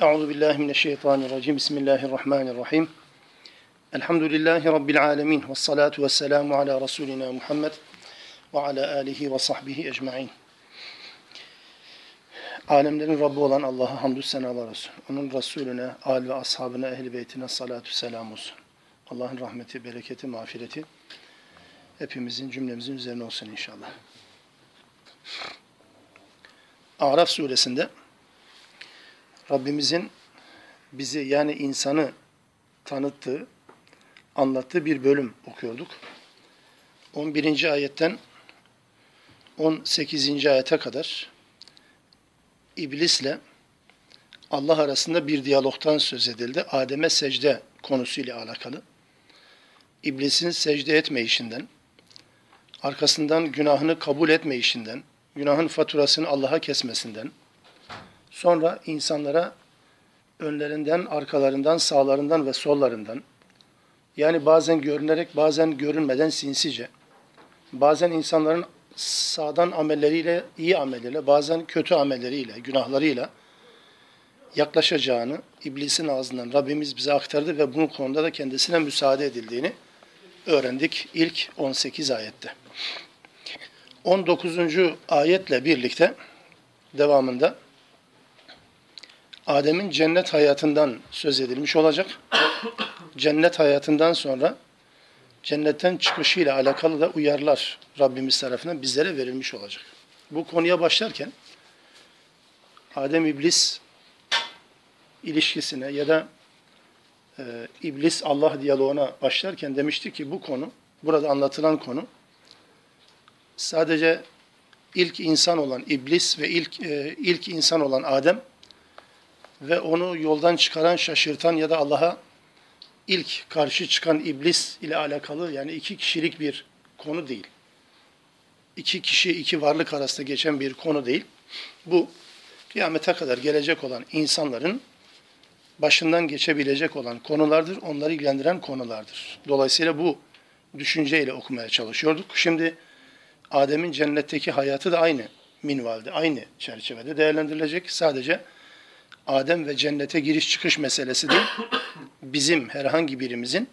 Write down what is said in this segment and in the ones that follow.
Euzu billahi mineşşeytanirracim. Bismillahirrahmanirrahim. Elhamdülillahi rabbil alamin. Ves salatu vesselamu ala rasulina Muhammed ve ala alihi ve sahbihi ecmaîn. Alemlerin Rabbi olan Allah'a hamdü senalar olsun. Onun Resulüne, al ve ashabına, ehl beytine salatu selam olsun. Allah'ın rahmeti, bereketi, mağfireti hepimizin, cümlemizin üzerine olsun inşallah. Araf suresinde Rabbimizin bizi yani insanı tanıttığı, anlattığı bir bölüm okuyorduk. 11. ayetten 18. ayete kadar iblisle Allah arasında bir diyalogtan söz edildi. Adem'e secde konusuyla alakalı. İblisin secde etmeyişinden, arkasından günahını kabul etmeyişinden, günahın faturasını Allah'a kesmesinden, sonra insanlara önlerinden, arkalarından, sağlarından ve sollarından, yani bazen görünerek, bazen görünmeden sinsice, bazen insanların sağdan amelleriyle, iyi amelleriyle, bazen kötü amelleriyle, günahlarıyla yaklaşacağını iblisin ağzından Rabbimiz bize aktardı ve bunun konuda da kendisine müsaade edildiğini öğrendik ilk 18 ayette. 19. ayetle birlikte devamında Adem'in cennet hayatından söz edilmiş olacak. cennet hayatından sonra cennetten çıkışıyla alakalı da uyarlar Rabbimiz tarafından bizlere verilmiş olacak. Bu konuya başlarken Adem İblis ilişkisine ya da e, İblis Allah diyaloğuna başlarken demişti ki bu konu, burada anlatılan konu sadece ilk insan olan İblis ve ilk e, ilk insan olan Adem ve onu yoldan çıkaran, şaşırtan ya da Allah'a ilk karşı çıkan iblis ile alakalı yani iki kişilik bir konu değil. İki kişi, iki varlık arasında geçen bir konu değil. Bu kıyamete kadar gelecek olan insanların başından geçebilecek olan konulardır, onları ilgilendiren konulardır. Dolayısıyla bu düşünceyle okumaya çalışıyorduk. Şimdi Adem'in cennetteki hayatı da aynı minvalde, aynı çerçevede değerlendirilecek. Sadece Adem ve cennete giriş çıkış meselesi değil, bizim herhangi birimizin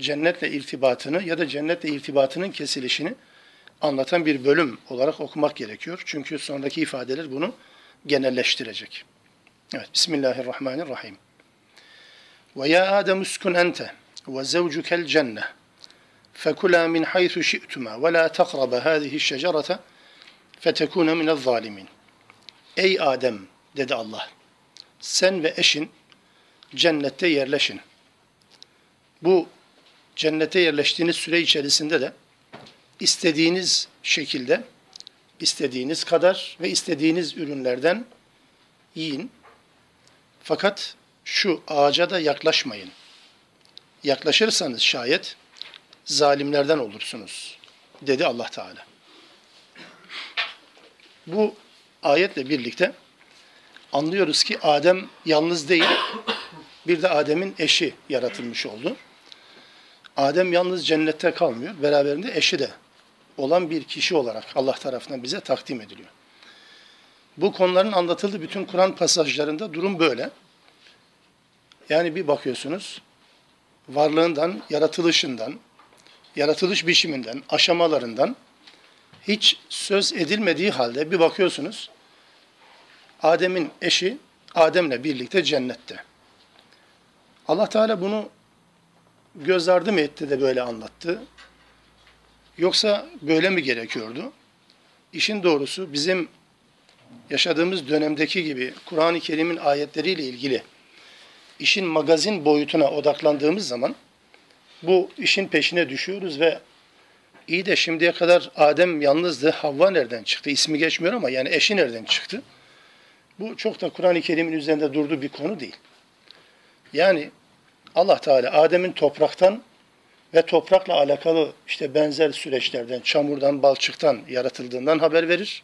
cennetle irtibatını ya da cennetle irtibatının kesilişini anlatan bir bölüm olarak okumak gerekiyor. Çünkü sonraki ifadeler bunu genelleştirecek. Evet, Bismillahirrahmanirrahim. Ve ya Adem uskun ente ve zevcukel cenne fekula min haythu şi'tuma ve la takraba hâzihi şecerete fetekûne minel zalimin. Ey Adem dedi Allah sen ve eşin cennette yerleşin. Bu cennete yerleştiğiniz süre içerisinde de istediğiniz şekilde, istediğiniz kadar ve istediğiniz ürünlerden yiyin. Fakat şu ağaca da yaklaşmayın. Yaklaşırsanız şayet zalimlerden olursunuz dedi Allah Teala. Bu ayetle birlikte anlıyoruz ki Adem yalnız değil, bir de Adem'in eşi yaratılmış oldu. Adem yalnız cennette kalmıyor, beraberinde eşi de olan bir kişi olarak Allah tarafından bize takdim ediliyor. Bu konuların anlatıldığı bütün Kur'an pasajlarında durum böyle. Yani bir bakıyorsunuz, varlığından, yaratılışından, yaratılış biçiminden, aşamalarından hiç söz edilmediği halde bir bakıyorsunuz, Adem'in eşi Adem'le birlikte cennette. Allah Teala bunu göz ardı mı etti de böyle anlattı? Yoksa böyle mi gerekiyordu? İşin doğrusu bizim yaşadığımız dönemdeki gibi Kur'an-ı Kerim'in ayetleriyle ilgili işin magazin boyutuna odaklandığımız zaman bu işin peşine düşüyoruz ve iyi de şimdiye kadar Adem yalnızdı, Havva nereden çıktı? İsmi geçmiyor ama yani eşi nereden çıktı? Bu çok da Kur'an-ı Kerim'in üzerinde durduğu bir konu değil. Yani Allah Teala Adem'in topraktan ve toprakla alakalı işte benzer süreçlerden, çamurdan, balçıktan yaratıldığından haber verir.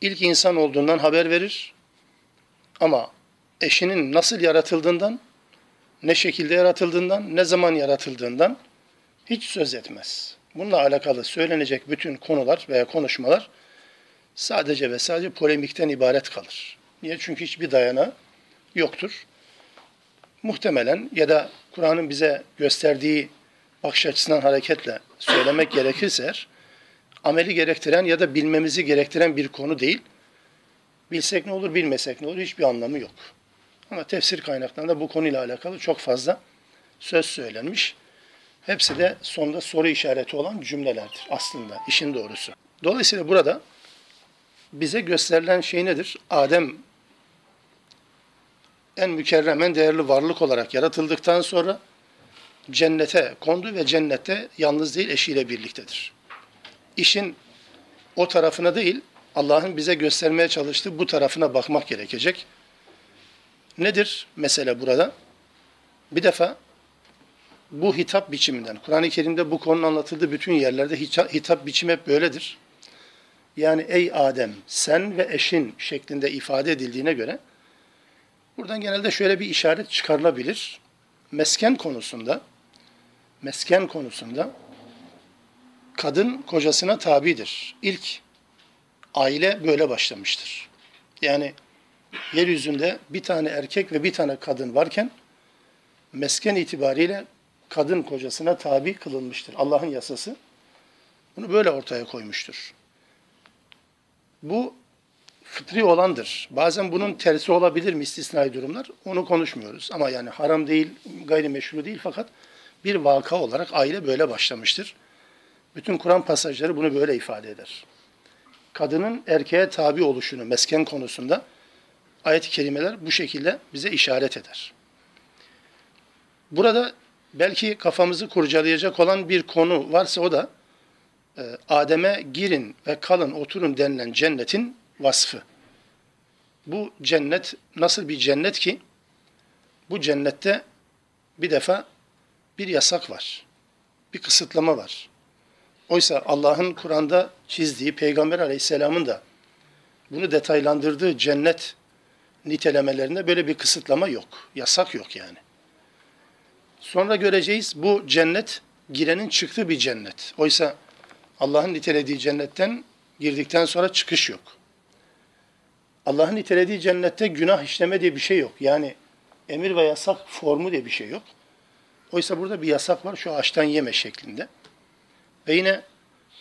İlk insan olduğundan haber verir. Ama eşinin nasıl yaratıldığından, ne şekilde yaratıldığından, ne zaman yaratıldığından hiç söz etmez. Bununla alakalı söylenecek bütün konular veya konuşmalar sadece ve sadece polemikten ibaret kalır. Niye? Çünkü hiçbir dayana yoktur. Muhtemelen ya da Kur'an'ın bize gösterdiği bakış açısından hareketle söylemek gerekirse eğer, ameli gerektiren ya da bilmemizi gerektiren bir konu değil. Bilsek ne olur, bilmesek ne olur hiçbir anlamı yok. Ama tefsir kaynaklarında bu konuyla alakalı çok fazla söz söylenmiş. Hepsi de sonda soru işareti olan cümlelerdir aslında işin doğrusu. Dolayısıyla burada bize gösterilen şey nedir? Adem en mükerrem, en değerli varlık olarak yaratıldıktan sonra cennete kondu ve cennette yalnız değil eşiyle birliktedir. İşin o tarafına değil, Allah'ın bize göstermeye çalıştığı bu tarafına bakmak gerekecek. Nedir mesele burada? Bir defa bu hitap biçiminden, Kur'an-ı Kerim'de bu konunun anlatıldığı bütün yerlerde hitap biçimi hep böyledir. Yani ey Adem sen ve eşin şeklinde ifade edildiğine göre buradan genelde şöyle bir işaret çıkarılabilir. Mesken konusunda mesken konusunda kadın kocasına tabidir. İlk aile böyle başlamıştır. Yani yeryüzünde bir tane erkek ve bir tane kadın varken mesken itibariyle kadın kocasına tabi kılınmıştır. Allah'ın yasası bunu böyle ortaya koymuştur. Bu fıtri olandır. Bazen bunun tersi olabilir mi istisnai durumlar? Onu konuşmuyoruz. Ama yani haram değil, gayrimeşru değil fakat bir vaka olarak aile böyle başlamıştır. Bütün Kur'an pasajları bunu böyle ifade eder. Kadının erkeğe tabi oluşunu mesken konusunda ayet-i kerimeler bu şekilde bize işaret eder. Burada belki kafamızı kurcalayacak olan bir konu varsa o da Adem'e girin ve kalın oturun denilen cennetin vasfı. Bu cennet nasıl bir cennet ki? Bu cennette bir defa bir yasak var. Bir kısıtlama var. Oysa Allah'ın Kur'an'da çizdiği, Peygamber Aleyhisselam'ın da bunu detaylandırdığı cennet nitelemelerinde böyle bir kısıtlama yok. Yasak yok yani. Sonra göreceğiz bu cennet girenin çıktığı bir cennet. Oysa Allah'ın nitelediği cennetten girdikten sonra çıkış yok. Allah'ın nitelediği cennette günah işleme diye bir şey yok. Yani emir ve yasak formu diye bir şey yok. Oysa burada bir yasak var şu ağaçtan yeme şeklinde. Ve yine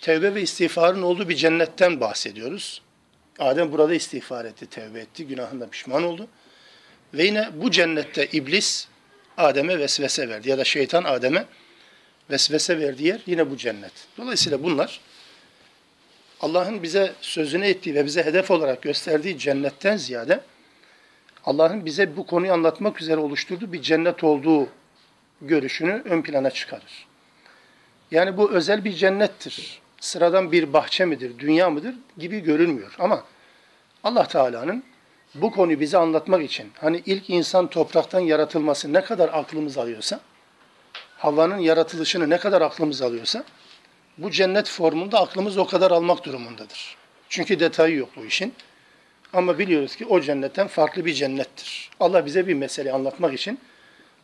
tevbe ve istiğfarın olduğu bir cennetten bahsediyoruz. Adem burada istiğfar etti, tevbe etti, günahında pişman oldu. Ve yine bu cennette iblis Adem'e vesvese verdi ya da şeytan Adem'e vesvese verdiği yer yine bu cennet. Dolayısıyla bunlar Allah'ın bize sözünü ettiği ve bize hedef olarak gösterdiği cennetten ziyade Allah'ın bize bu konuyu anlatmak üzere oluşturduğu bir cennet olduğu görüşünü ön plana çıkarır. Yani bu özel bir cennettir. Sıradan bir bahçe midir, dünya mıdır gibi görünmüyor. Ama Allah Teala'nın bu konuyu bize anlatmak için hani ilk insan topraktan yaratılması ne kadar aklımız alıyorsa, Havva'nın yaratılışını ne kadar aklımız alıyorsa, bu cennet formunda aklımız o kadar almak durumundadır. Çünkü detayı yok bu işin. Ama biliyoruz ki o cennetten farklı bir cennettir. Allah bize bir mesele anlatmak için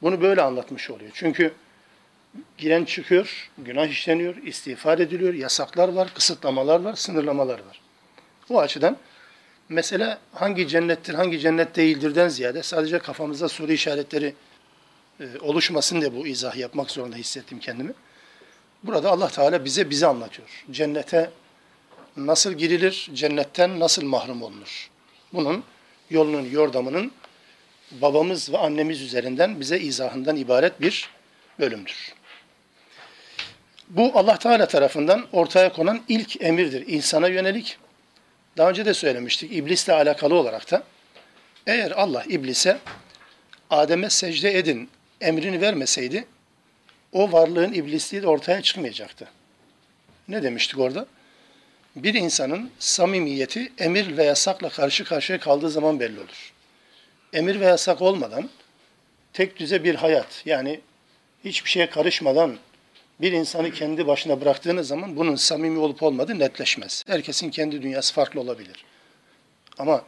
bunu böyle anlatmış oluyor. Çünkü giren çıkıyor, günah işleniyor, istiğfar ediliyor, yasaklar var, kısıtlamalar var, sınırlamalar var. Bu açıdan mesele hangi cennettir, hangi cennet değildirden ziyade sadece kafamızda soru işaretleri oluşmasın diye bu izah yapmak zorunda hissettim kendimi. Burada Allah Teala bize bize anlatıyor. Cennete nasıl girilir, cennetten nasıl mahrum olunur? Bunun yolunun, yordamının babamız ve annemiz üzerinden bize izahından ibaret bir bölümdür. Bu Allah Teala tarafından ortaya konan ilk emirdir insana yönelik. Daha önce de söylemiştik iblisle alakalı olarak da eğer Allah iblise Adem'e secde edin emrini vermeseydi o varlığın iblisliği de ortaya çıkmayacaktı. Ne demiştik orada? Bir insanın samimiyeti emir ve yasakla karşı karşıya kaldığı zaman belli olur. Emir ve yasak olmadan tek düze bir hayat yani hiçbir şeye karışmadan bir insanı kendi başına bıraktığınız zaman bunun samimi olup olmadığı netleşmez. Herkesin kendi dünyası farklı olabilir. Ama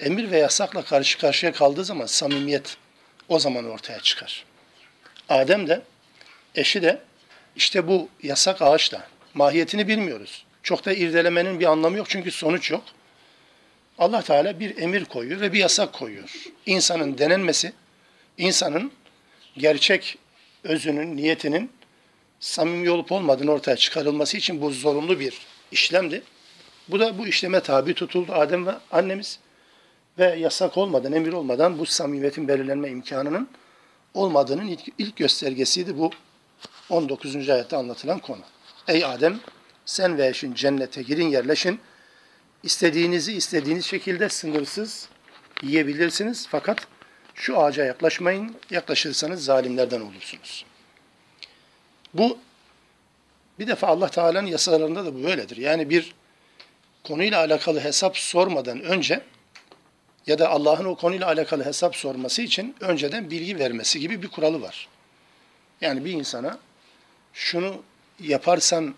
emir ve yasakla karşı karşıya kaldığı zaman samimiyet o zaman ortaya çıkar. Adem de eşi de işte bu yasak ağaçla mahiyetini bilmiyoruz. Çok da irdelemenin bir anlamı yok çünkü sonuç yok. Allah Teala bir emir koyuyor ve bir yasak koyuyor. İnsanın denenmesi, insanın gerçek özünün, niyetinin samimi olup olmadığını ortaya çıkarılması için bu zorunlu bir işlemdi. Bu da bu işleme tabi tutuldu Adem ve annemiz ve yasak olmadan, emir olmadan bu samimiyetin belirlenme imkanının olmadığının ilk, ilk göstergesiydi bu 19. ayette anlatılan konu. Ey Adem sen ve eşin cennete girin yerleşin. İstediğinizi istediğiniz şekilde sınırsız yiyebilirsiniz. Fakat şu ağaca yaklaşmayın. Yaklaşırsanız zalimlerden olursunuz. Bu bir defa Allah Teala'nın yasalarında da bu böyledir. Yani bir konuyla alakalı hesap sormadan önce ya da Allah'ın o konuyla alakalı hesap sorması için önceden bilgi vermesi gibi bir kuralı var. Yani bir insana şunu yaparsan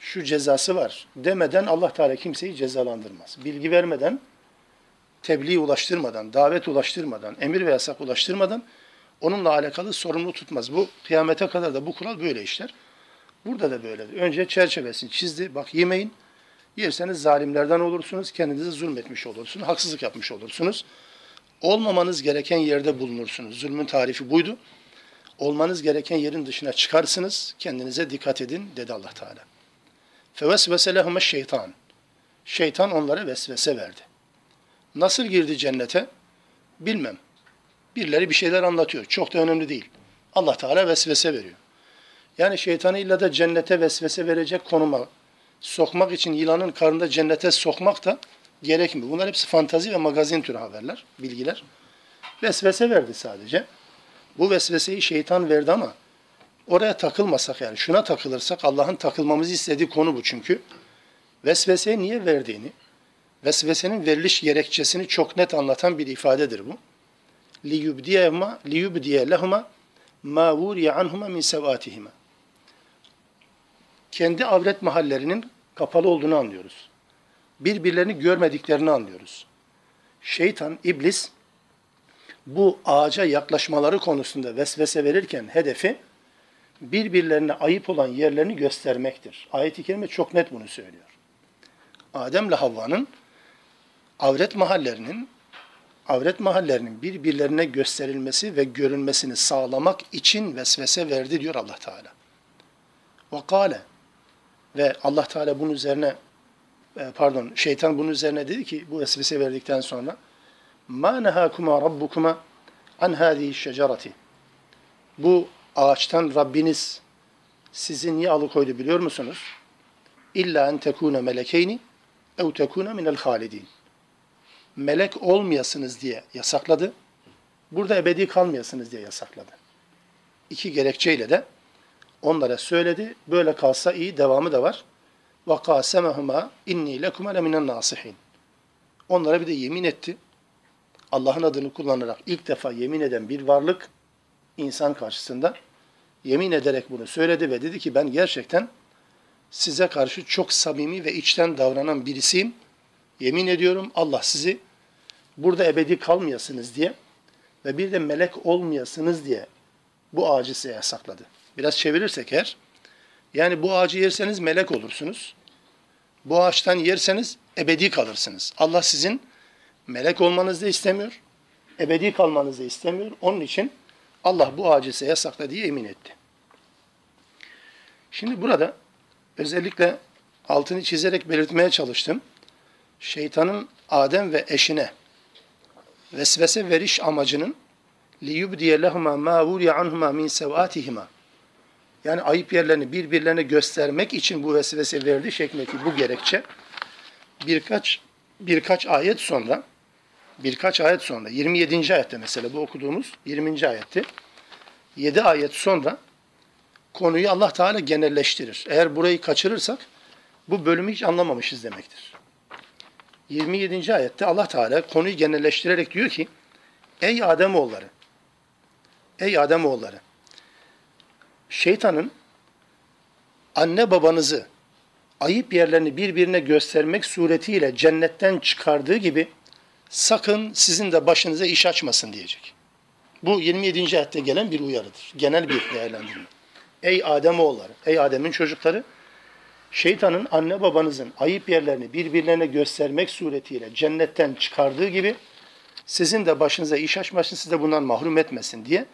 şu cezası var demeden Allah Teala kimseyi cezalandırmaz. Bilgi vermeden, tebliğ ulaştırmadan, davet ulaştırmadan, emir ve yasak ulaştırmadan onunla alakalı sorumlu tutmaz. Bu kıyamete kadar da bu kural böyle işler. Burada da böyle. Önce çerçevesini çizdi. Bak yemeyin. Yerseniz zalimlerden olursunuz. Kendinize zulmetmiş olursunuz. Haksızlık yapmış olursunuz. Olmamanız gereken yerde bulunursunuz. Zulmün tarifi buydu. Olmanız gereken yerin dışına çıkarsınız. Kendinize dikkat edin dedi Allah Teala. Fevesvese lehume şeytan. Şeytan onlara vesvese verdi. Nasıl girdi cennete? Bilmem. Birileri bir şeyler anlatıyor. Çok da önemli değil. Allah Teala vesvese veriyor. Yani şeytanı illa da cennete vesvese verecek konuma sokmak için yılanın karnında cennete sokmak da gerekmiyor. Bunlar hepsi fantazi ve magazin türü haberler, bilgiler. Vesvese verdi sadece. Bu vesveseyi şeytan verdi ama oraya takılmasak yani şuna takılırsak Allah'ın takılmamızı istediği konu bu çünkü. Vesveseye niye verdiğini, vesvesenin veriliş gerekçesini çok net anlatan bir ifadedir bu. لِيُبْدِيَهُمَا لِيُبْدِيَ لَهُمَا مَا وُرِيَ عَنْهُمَا مِنْ سَوَاتِهِمَا kendi avret mahallerinin kapalı olduğunu anlıyoruz. Birbirlerini görmediklerini anlıyoruz. Şeytan, iblis bu ağaca yaklaşmaları konusunda vesvese verirken hedefi birbirlerine ayıp olan yerlerini göstermektir. Ayet-i Kerime çok net bunu söylüyor. Adem ile Havva'nın avret mahallerinin avret mahallerinin birbirlerine gösterilmesi ve görünmesini sağlamak için vesvese verdi diyor Allah Teala. Ve kâle ve Allah Teala bunun üzerine e, pardon şeytan bunun üzerine dedi ki bu vesvese verdikten sonra ma nehakuma rabbukuma an hadihi şecerati bu ağaçtan Rabbiniz sizi niye alıkoydu biliyor musunuz? İlla en tekune melekeyni ev tekune minel halidin. Melek olmayasınız diye yasakladı. Burada ebedi kalmayasınız diye yasakladı. İki gerekçeyle de onlara söyledi. Böyle kalsa iyi, devamı da var. وَقَاسَمَهُمَا inni لَكُمَ لَمِنَ nasihin. Onlara bir de yemin etti. Allah'ın adını kullanarak ilk defa yemin eden bir varlık insan karşısında yemin ederek bunu söyledi ve dedi ki ben gerçekten size karşı çok samimi ve içten davranan birisiyim. Yemin ediyorum Allah sizi burada ebedi kalmayasınız diye ve bir de melek olmayasınız diye bu ağacı size yasakladı. Biraz çevirirsek eğer, yani bu ağacı yerseniz melek olursunuz. Bu ağaçtan yerseniz ebedi kalırsınız. Allah sizin melek olmanızı istemiyor, ebedi kalmanızı istemiyor. Onun için Allah bu ağacı size yasakla diye emin etti. Şimdi burada özellikle altını çizerek belirtmeye çalıştım. Şeytanın Adem ve eşine vesvese veriş amacının liyubdiye lehuma ma vuriye anhuma min sevatihima yani ayıp yerlerini birbirlerine göstermek için bu vesvese verdi şeklindeki bu gerekçe birkaç birkaç ayet sonra birkaç ayet sonra 27. ayette mesela bu okuduğumuz 20. ayetti. 7 ayet sonra konuyu Allah Teala genelleştirir. Eğer burayı kaçırırsak bu bölümü hiç anlamamışız demektir. 27. ayette Allah Teala konuyu genelleştirerek diyor ki Ey Ademoğulları Ey Ademoğulları şeytanın anne babanızı ayıp yerlerini birbirine göstermek suretiyle cennetten çıkardığı gibi sakın sizin de başınıza iş açmasın diyecek. Bu 27. ayette gelen bir uyarıdır. Genel bir değerlendirme. Ey Adem oğulları, ey Adem'in çocukları, şeytanın anne babanızın ayıp yerlerini birbirlerine göstermek suretiyle cennetten çıkardığı gibi sizin de başınıza iş açmasın, siz de bundan mahrum etmesin diye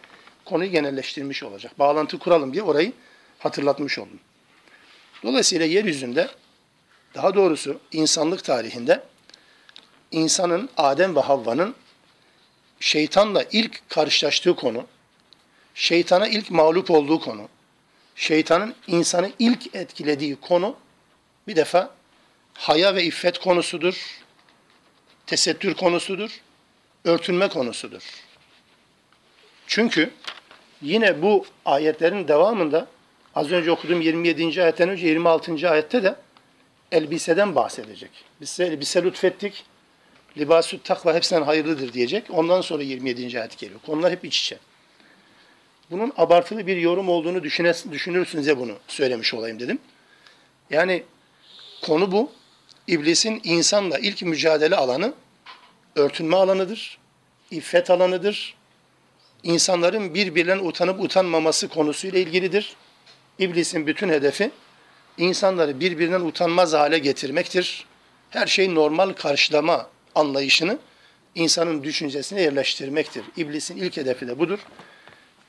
konuyu genelleştirmiş olacak. Bağlantı kuralım diye orayı hatırlatmış oldum. Dolayısıyla yeryüzünde daha doğrusu insanlık tarihinde insanın Adem ve Havva'nın şeytanla ilk karşılaştığı konu, şeytana ilk mağlup olduğu konu, şeytanın insanı ilk etkilediği konu bir defa haya ve iffet konusudur, tesettür konusudur, örtünme konusudur. Çünkü yine bu ayetlerin devamında az önce okuduğum 27. ayetten önce 26. ayette de elbiseden bahsedecek. Biz size elbise lütfettik, libasü takva hepsinden hayırlıdır diyecek. Ondan sonra 27. ayet geliyor. Konular hep iç içe. Bunun abartılı bir yorum olduğunu düşünürsünüz ya bunu söylemiş olayım dedim. Yani konu bu. İblisin insanla ilk mücadele alanı örtünme alanıdır, iffet alanıdır insanların birbirinden utanıp utanmaması konusuyla ilgilidir. İblisin bütün hedefi insanları birbirinden utanmaz hale getirmektir. Her şeyi normal karşılama anlayışını insanın düşüncesine yerleştirmektir. İblisin ilk hedefi de budur.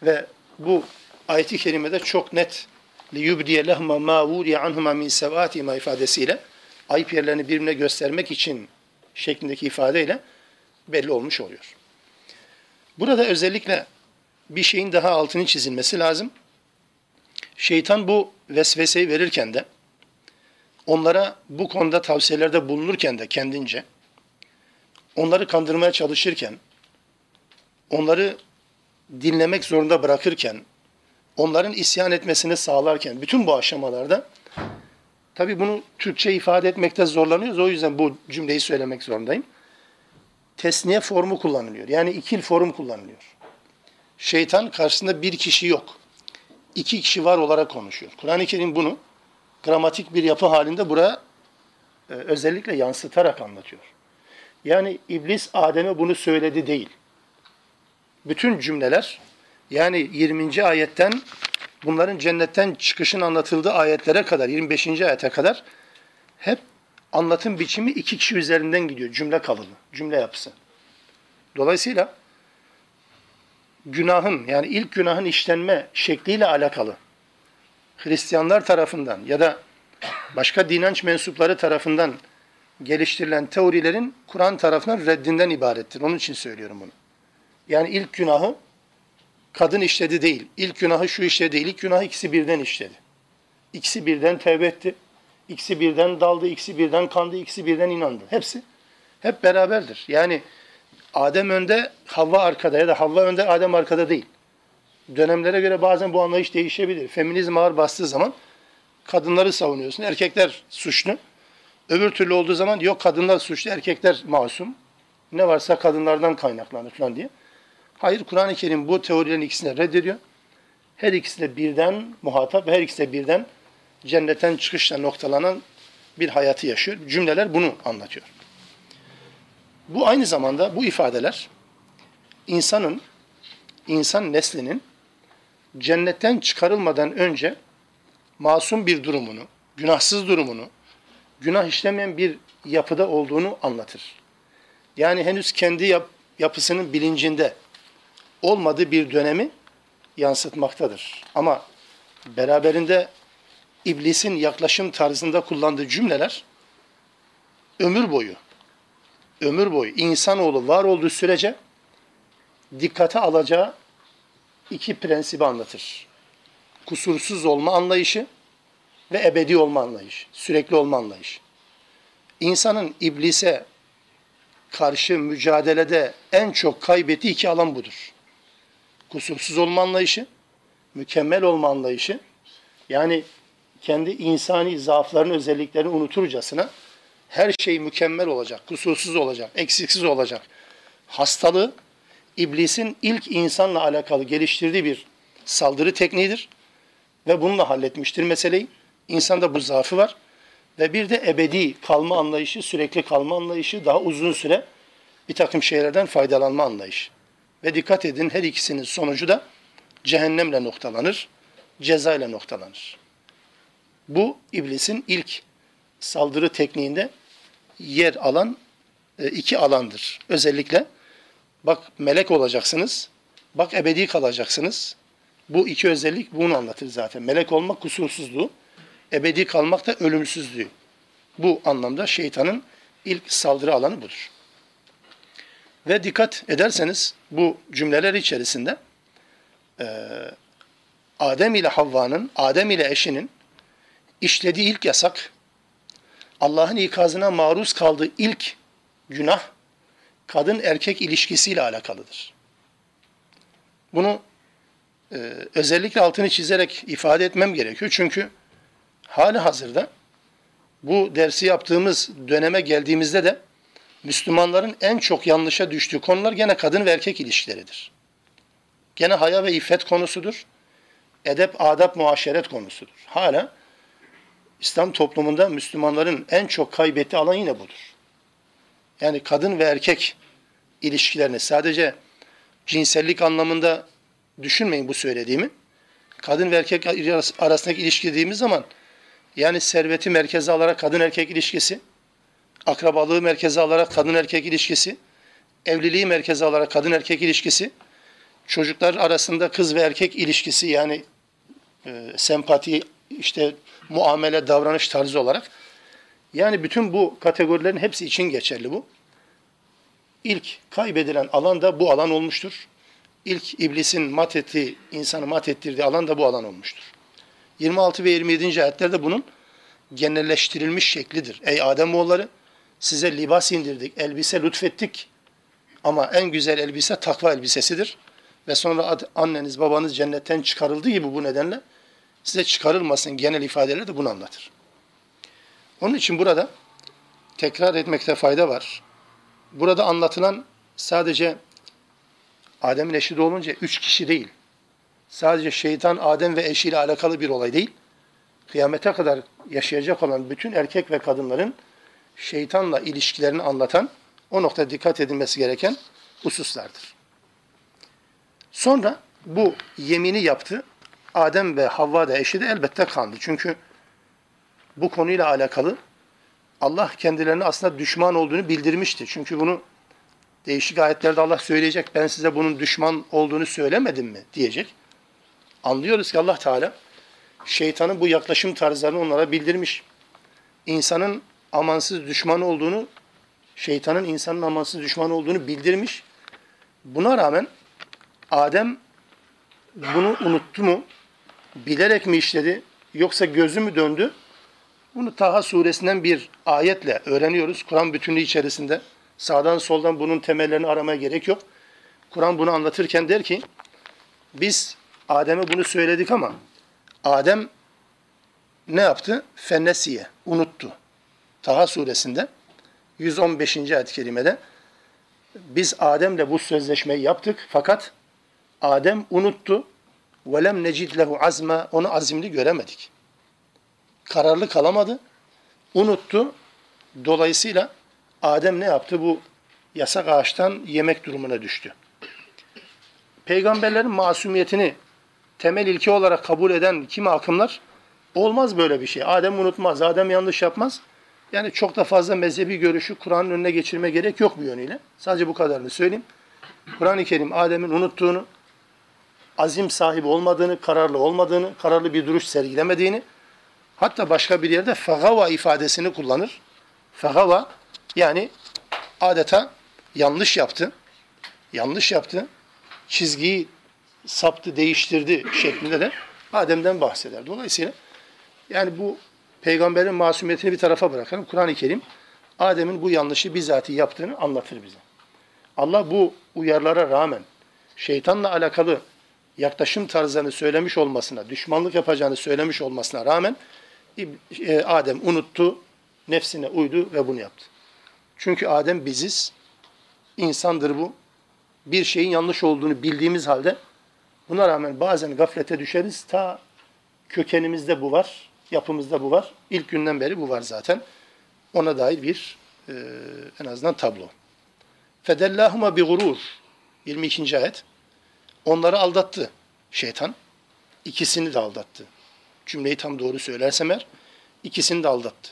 Ve bu ayeti kerimede çok net liyubdiye lehma ma vuriye anhuma min sevatihima ifadesiyle ayıp yerlerini birbirine göstermek için şeklindeki ifadeyle belli olmuş oluyor. Burada özellikle bir şeyin daha altını çizilmesi lazım. Şeytan bu vesveseyi verirken de onlara bu konuda tavsiyelerde bulunurken de kendince onları kandırmaya çalışırken onları dinlemek zorunda bırakırken onların isyan etmesini sağlarken bütün bu aşamalarda tabi bunu Türkçe ifade etmekte zorlanıyoruz. O yüzden bu cümleyi söylemek zorundayım. Tesniye formu kullanılıyor. Yani ikil form kullanılıyor. Şeytan karşısında bir kişi yok. İki kişi var olarak konuşuyor. Kur'an-ı Kerim bunu gramatik bir yapı halinde buraya e, özellikle yansıtarak anlatıyor. Yani iblis Adem'e bunu söyledi değil. Bütün cümleler yani 20. ayetten bunların cennetten çıkışın anlatıldığı ayetlere kadar 25. ayete kadar hep anlatım biçimi iki kişi üzerinden gidiyor. Cümle kalıbı, cümle yapısı. Dolayısıyla günahın yani ilk günahın işlenme şekliyle alakalı Hristiyanlar tarafından ya da başka dinanç mensupları tarafından geliştirilen teorilerin Kur'an tarafından reddinden ibarettir. Onun için söylüyorum bunu. Yani ilk günahı kadın işledi değil. İlk günahı şu işledi değil. İlk günahı ikisi birden işledi. İkisi birden tevbe etti. İkisi birden daldı, ikisi birden kandı, ikisi birden inandı. Hepsi hep beraberdir. Yani Adem önde, Havva arkada ya da Havva önde, Adem arkada değil. Dönemlere göre bazen bu anlayış değişebilir. Feminizm ağır bastığı zaman kadınları savunuyorsun. Erkekler suçlu. Öbür türlü olduğu zaman yok kadınlar suçlu, erkekler masum. Ne varsa kadınlardan kaynaklanır falan diye. Hayır, Kur'an-ı Kerim bu teorilerin ikisini reddediyor. Her ikisi de birden muhatap, her ikisi de birden cennetten çıkışla noktalanan bir hayatı yaşıyor. Cümleler bunu anlatıyor. Bu aynı zamanda bu ifadeler insanın, insan neslinin cennetten çıkarılmadan önce masum bir durumunu, günahsız durumunu, günah işlemeyen bir yapıda olduğunu anlatır. Yani henüz kendi yap, yapısının bilincinde olmadığı bir dönemi yansıtmaktadır. Ama beraberinde iblisin yaklaşım tarzında kullandığı cümleler ömür boyu, ömür boyu insanoğlu var olduğu sürece dikkate alacağı iki prensibi anlatır. Kusursuz olma anlayışı ve ebedi olma anlayışı, sürekli olma anlayışı. İnsanın iblise karşı mücadelede en çok kaybettiği iki alan budur. Kusursuz olma anlayışı, mükemmel olma anlayışı. Yani kendi insani zaaflarının özelliklerini unuturcasına her şey mükemmel olacak, kusursuz olacak, eksiksiz olacak. Hastalığı iblisin ilk insanla alakalı geliştirdiği bir saldırı tekniğidir ve bununla halletmiştir meseleyi. İnsanda bu zaafı var ve bir de ebedi kalma anlayışı, sürekli kalma anlayışı, daha uzun süre bir takım şeylerden faydalanma anlayışı. Ve dikkat edin her ikisinin sonucu da cehennemle noktalanır, ceza ile noktalanır. Bu iblisin ilk saldırı tekniğinde yer alan e, iki alandır. Özellikle bak melek olacaksınız, bak ebedi kalacaksınız. Bu iki özellik bunu anlatır zaten. Melek olmak kusursuzluğu, ebedi kalmak da ölümsüzlüğü. Bu anlamda şeytanın ilk saldırı alanı budur. Ve dikkat ederseniz bu cümleler içerisinde e, Adem ile Havva'nın, Adem ile eşinin işlediği ilk yasak, Allah'ın ikazına maruz kaldığı ilk günah, kadın erkek ilişkisiyle alakalıdır. Bunu e, özellikle altını çizerek ifade etmem gerekiyor. Çünkü hali hazırda bu dersi yaptığımız döneme geldiğimizde de Müslümanların en çok yanlışa düştüğü konular gene kadın ve erkek ilişkileridir. Gene haya ve iffet konusudur. Edep, adap, muaşeret konusudur. Hala İslam toplumunda Müslümanların en çok kaybettiği alan yine budur. Yani kadın ve erkek ilişkilerini sadece cinsellik anlamında düşünmeyin bu söylediğimi. Kadın ve erkek arasındaki ilişki dediğimiz zaman yani serveti merkeze alarak kadın erkek ilişkisi, akrabalığı merkeze alarak kadın erkek ilişkisi, evliliği merkeze alarak kadın erkek ilişkisi, çocuklar arasında kız ve erkek ilişkisi yani e, sempati, işte muamele, davranış tarzı olarak. Yani bütün bu kategorilerin hepsi için geçerli bu. İlk kaybedilen alan da bu alan olmuştur. İlk iblisin mat ettiği, insanı mat ettirdiği alan da bu alan olmuştur. 26 ve 27. ayetlerde bunun genelleştirilmiş şeklidir. Ey Ademoğulları size libas indirdik, elbise lütfettik. Ama en güzel elbise takva elbisesidir. Ve sonra anneniz babanız cennetten çıkarıldı gibi bu nedenle size çıkarılmasın genel ifadeler de bunu anlatır. Onun için burada tekrar etmekte fayda var. Burada anlatılan sadece Adem'in eşi de olunca üç kişi değil. Sadece şeytan, Adem ve eşiyle alakalı bir olay değil. Kıyamete kadar yaşayacak olan bütün erkek ve kadınların şeytanla ilişkilerini anlatan, o nokta dikkat edilmesi gereken hususlardır. Sonra bu yemini yaptı. Adem ve Havva da eşi de elbette kandı. Çünkü bu konuyla alakalı Allah kendilerine aslında düşman olduğunu bildirmişti. Çünkü bunu değişik ayetlerde Allah söyleyecek. Ben size bunun düşman olduğunu söylemedim mi diyecek. Anlıyoruz ki Allah Teala şeytanın bu yaklaşım tarzlarını onlara bildirmiş. İnsanın amansız düşman olduğunu, şeytanın insanın amansız düşman olduğunu bildirmiş. Buna rağmen Adem bunu unuttu mu? Bilerek mi işledi? Yoksa gözü mü döndü? Bunu Taha suresinden bir ayetle öğreniyoruz. Kur'an bütünlüğü içerisinde. Sağdan soldan bunun temellerini aramaya gerek yok. Kur'an bunu anlatırken der ki, biz Adem'e bunu söyledik ama Adem ne yaptı? Fennesiye, unuttu. Taha suresinde 115. ayet-i kerimede biz Adem'le bu sözleşmeyi yaptık fakat Adem unuttu. وَلَمْ نَجِدْ لَهُ azma Onu azimli göremedik. Kararlı kalamadı. Unuttu. Dolayısıyla Adem ne yaptı? Bu yasak ağaçtan yemek durumuna düştü. Peygamberlerin masumiyetini temel ilke olarak kabul eden kimi akımlar olmaz böyle bir şey. Adem unutmaz, Adem yanlış yapmaz. Yani çok da fazla mezhebi görüşü Kur'an'ın önüne geçirme gerek yok bu yönüyle. Sadece bu kadarını söyleyeyim. Kur'an-ı Kerim Adem'in unuttuğunu, azim sahibi olmadığını, kararlı olmadığını, kararlı bir duruş sergilemediğini, hatta başka bir yerde fegava ifadesini kullanır. Fegava yani adeta yanlış yaptı. Yanlış yaptı. Çizgiyi saptı, değiştirdi şeklinde de Adem'den bahseder. Dolayısıyla yani bu peygamberin masumiyetini bir tarafa bırakalım. Kur'an-ı Kerim Adem'in bu yanlışı bizatihi yaptığını anlatır bize. Allah bu uyarlara rağmen şeytanla alakalı yaklaşım tarzlarını söylemiş olmasına, düşmanlık yapacağını söylemiş olmasına rağmen e, Adem unuttu, nefsine uydu ve bunu yaptı. Çünkü Adem biziz, insandır bu. Bir şeyin yanlış olduğunu bildiğimiz halde buna rağmen bazen gaflete düşeriz. Ta kökenimizde bu var, yapımızda bu var. İlk günden beri bu var zaten. Ona dair bir e, en azından tablo. Fedellahuma bi gurur. 22. ayet. Onları aldattı şeytan. İkisini de aldattı. cümleyi tam doğru söylersem eğer, ikisini de aldattı.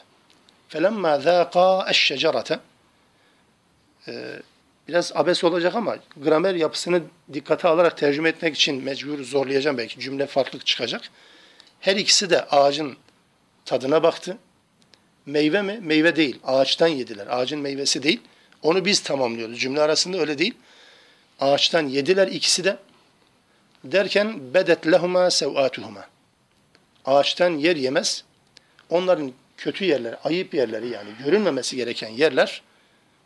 فَلَمَّا ذَاقَا الشَّجَرَةَ ee, biraz abes olacak ama gramer yapısını dikkate alarak tercüme etmek için mecbur zorlayacağım belki cümle farklılık çıkacak. Her ikisi de ağacın tadına baktı. Meyve mi? Meyve değil. Ağaçtan yediler. Ağacın meyvesi değil. Onu biz tamamlıyoruz. Cümle arasında öyle değil. Ağaçtan yediler ikisi de. derken bedet lehuma sevatuhuma. Ağaçtan yer yemez. Onların kötü yerleri, ayıp yerleri yani görünmemesi gereken yerler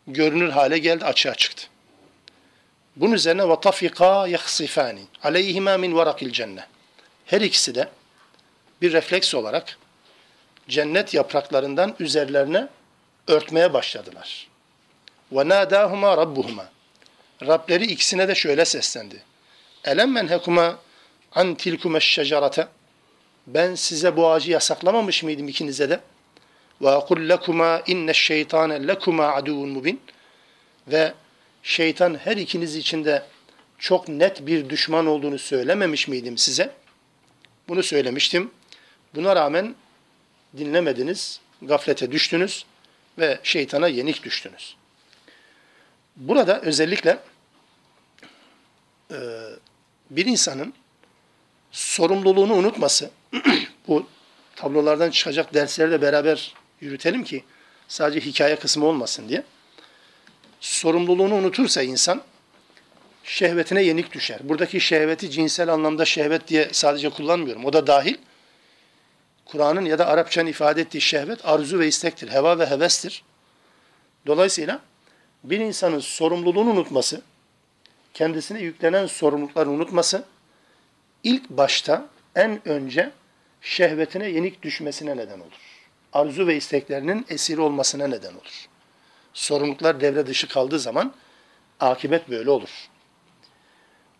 görünür hale geldi, açığa çıktı. Bunun üzerine ve tafika yahsifani aleyhima min varakil. Her ikisi de bir refleks olarak cennet yapraklarından üzerlerine örtmeye başladılar. Ve nadahuma rabbuhuma. Rableri ikisine de şöyle seslendi. Elem menhekuma an tilkume şecerate Ben size bu ağacı yasaklamamış mıydım ikinize de? Ve akul lekuma inne şeytane lekuma aduvun mubin ve şeytan her ikiniz için de çok net bir düşman olduğunu söylememiş miydim size? Bunu söylemiştim. Buna rağmen dinlemediniz, gaflete düştünüz ve şeytana yenik düştünüz. Burada özellikle e, bir insanın sorumluluğunu unutması, bu tablolardan çıkacak dersleri de beraber yürütelim ki sadece hikaye kısmı olmasın diye. Sorumluluğunu unutursa insan şehvetine yenik düşer. Buradaki şehveti cinsel anlamda şehvet diye sadece kullanmıyorum. O da dahil. Kur'an'ın ya da Arapçanın ifade ettiği şehvet arzu ve istektir. Heva ve hevestir. Dolayısıyla bir insanın sorumluluğunu unutması, kendisine yüklenen sorumlulukları unutması, ilk başta en önce şehvetine yenik düşmesine neden olur arzu ve isteklerinin esiri olmasına neden olur. Sorumluluklar devre dışı kaldığı zaman akibet böyle olur.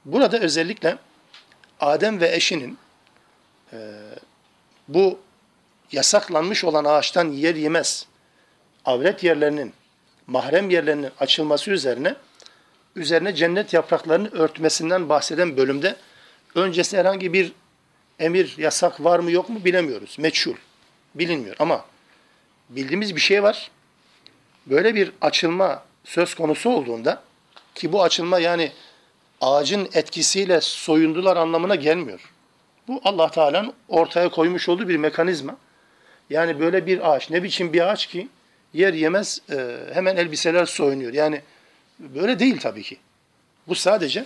Burada özellikle Adem ve eşinin e, bu yasaklanmış olan ağaçtan yer yemez, avret yerlerinin, mahrem yerlerinin açılması üzerine üzerine cennet yapraklarını örtmesinden bahseden bölümde öncesi herhangi bir emir, yasak var mı yok mu bilemiyoruz. Meçhul bilinmiyor. Ama bildiğimiz bir şey var. Böyle bir açılma söz konusu olduğunda ki bu açılma yani ağacın etkisiyle soyundular anlamına gelmiyor. Bu Allah Teala'nın ortaya koymuş olduğu bir mekanizma. Yani böyle bir ağaç ne biçim bir ağaç ki yer yemez e, hemen elbiseler soyunuyor. Yani böyle değil tabii ki. Bu sadece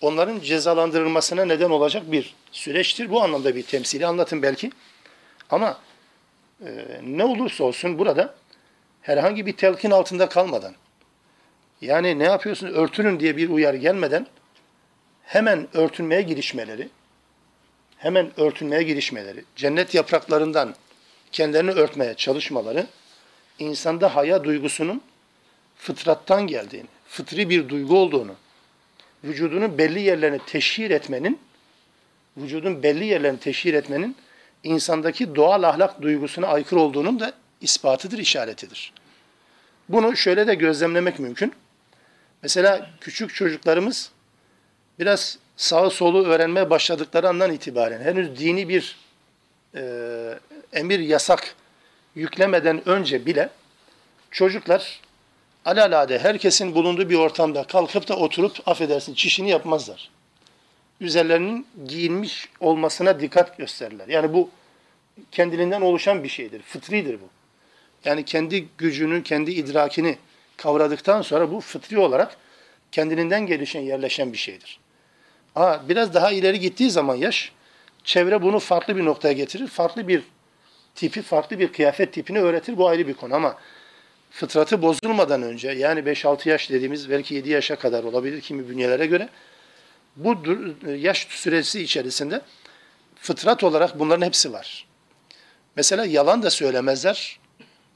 onların cezalandırılmasına neden olacak bir süreçtir. Bu anlamda bir temsili anlatın belki. Ama ee, ne olursa olsun burada herhangi bir telkin altında kalmadan yani ne yapıyorsun örtünün diye bir uyarı gelmeden hemen örtünmeye girişmeleri hemen örtünmeye girişmeleri cennet yapraklarından kendilerini örtmeye çalışmaları insanda haya duygusunun fıtrattan geldiğini, fıtri bir duygu olduğunu, vücudunun belli yerlerini teşhir etmenin, vücudun belli yerlerini teşhir etmenin insandaki doğal ahlak duygusuna aykırı olduğunun da ispatıdır, işaretidir. Bunu şöyle de gözlemlemek mümkün. Mesela küçük çocuklarımız biraz sağı solu öğrenmeye başladıkları andan itibaren henüz dini bir e, emir yasak yüklemeden önce bile çocuklar alalade herkesin bulunduğu bir ortamda kalkıp da oturup affedersin çişini yapmazlar üzerlerinin giyinmiş olmasına dikkat gösterirler. Yani bu kendiliğinden oluşan bir şeydir. Fıtridir bu. Yani kendi gücünü, kendi idrakini kavradıktan sonra bu fıtri olarak kendiliğinden gelişen, yerleşen bir şeydir. Ama biraz daha ileri gittiği zaman yaş, çevre bunu farklı bir noktaya getirir. Farklı bir tipi, farklı bir kıyafet tipini öğretir. Bu ayrı bir konu ama fıtratı bozulmadan önce yani 5-6 yaş dediğimiz belki 7 yaşa kadar olabilir kimi bünyelere göre bu yaş süresi içerisinde fıtrat olarak bunların hepsi var. Mesela yalan da söylemezler.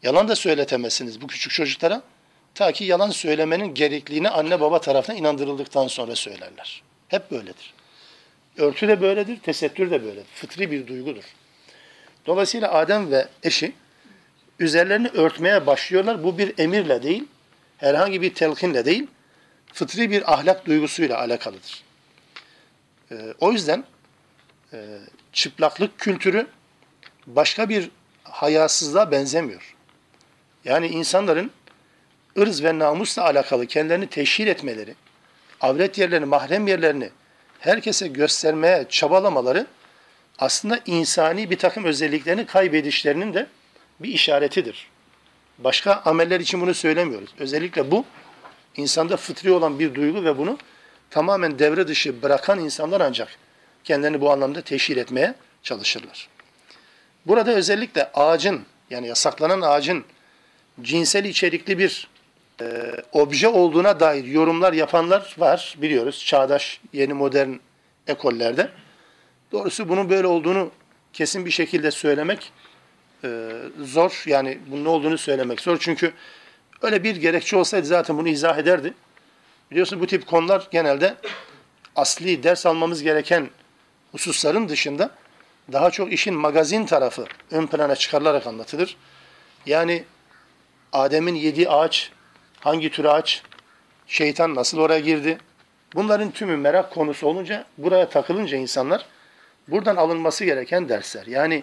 Yalan da söyletemezsiniz bu küçük çocuklara. Ta ki yalan söylemenin gerekliliğini anne baba tarafından inandırıldıktan sonra söylerler. Hep böyledir. Örtü de böyledir, tesettür de böyledir. Fıtri bir duygudur. Dolayısıyla Adem ve eşi üzerlerini örtmeye başlıyorlar. Bu bir emirle değil, herhangi bir telkinle değil, fıtri bir ahlak duygusuyla alakalıdır. E, o yüzden e, çıplaklık kültürü başka bir hayasızlığa benzemiyor. Yani insanların ırz ve namusla alakalı kendilerini teşhir etmeleri, avret yerlerini, mahrem yerlerini herkese göstermeye çabalamaları aslında insani bir takım özelliklerini kaybedişlerinin de bir işaretidir. Başka ameller için bunu söylemiyoruz. Özellikle bu insanda fıtri olan bir duygu ve bunu tamamen devre dışı bırakan insanlar ancak kendilerini bu anlamda teşhir etmeye çalışırlar. Burada özellikle ağacın yani yasaklanan ağacın cinsel içerikli bir e, obje olduğuna dair yorumlar yapanlar var biliyoruz çağdaş yeni modern ekollerde. Doğrusu bunun böyle olduğunu kesin bir şekilde söylemek e, zor. Yani bunun ne olduğunu söylemek zor. Çünkü öyle bir gerekçe olsaydı zaten bunu izah ederdi. Biliyorsunuz bu tip konular genelde asli ders almamız gereken hususların dışında daha çok işin magazin tarafı ön plana çıkarılarak anlatılır. Yani Adem'in yediği ağaç, hangi tür ağaç, şeytan nasıl oraya girdi? Bunların tümü merak konusu olunca, buraya takılınca insanlar buradan alınması gereken dersler. Yani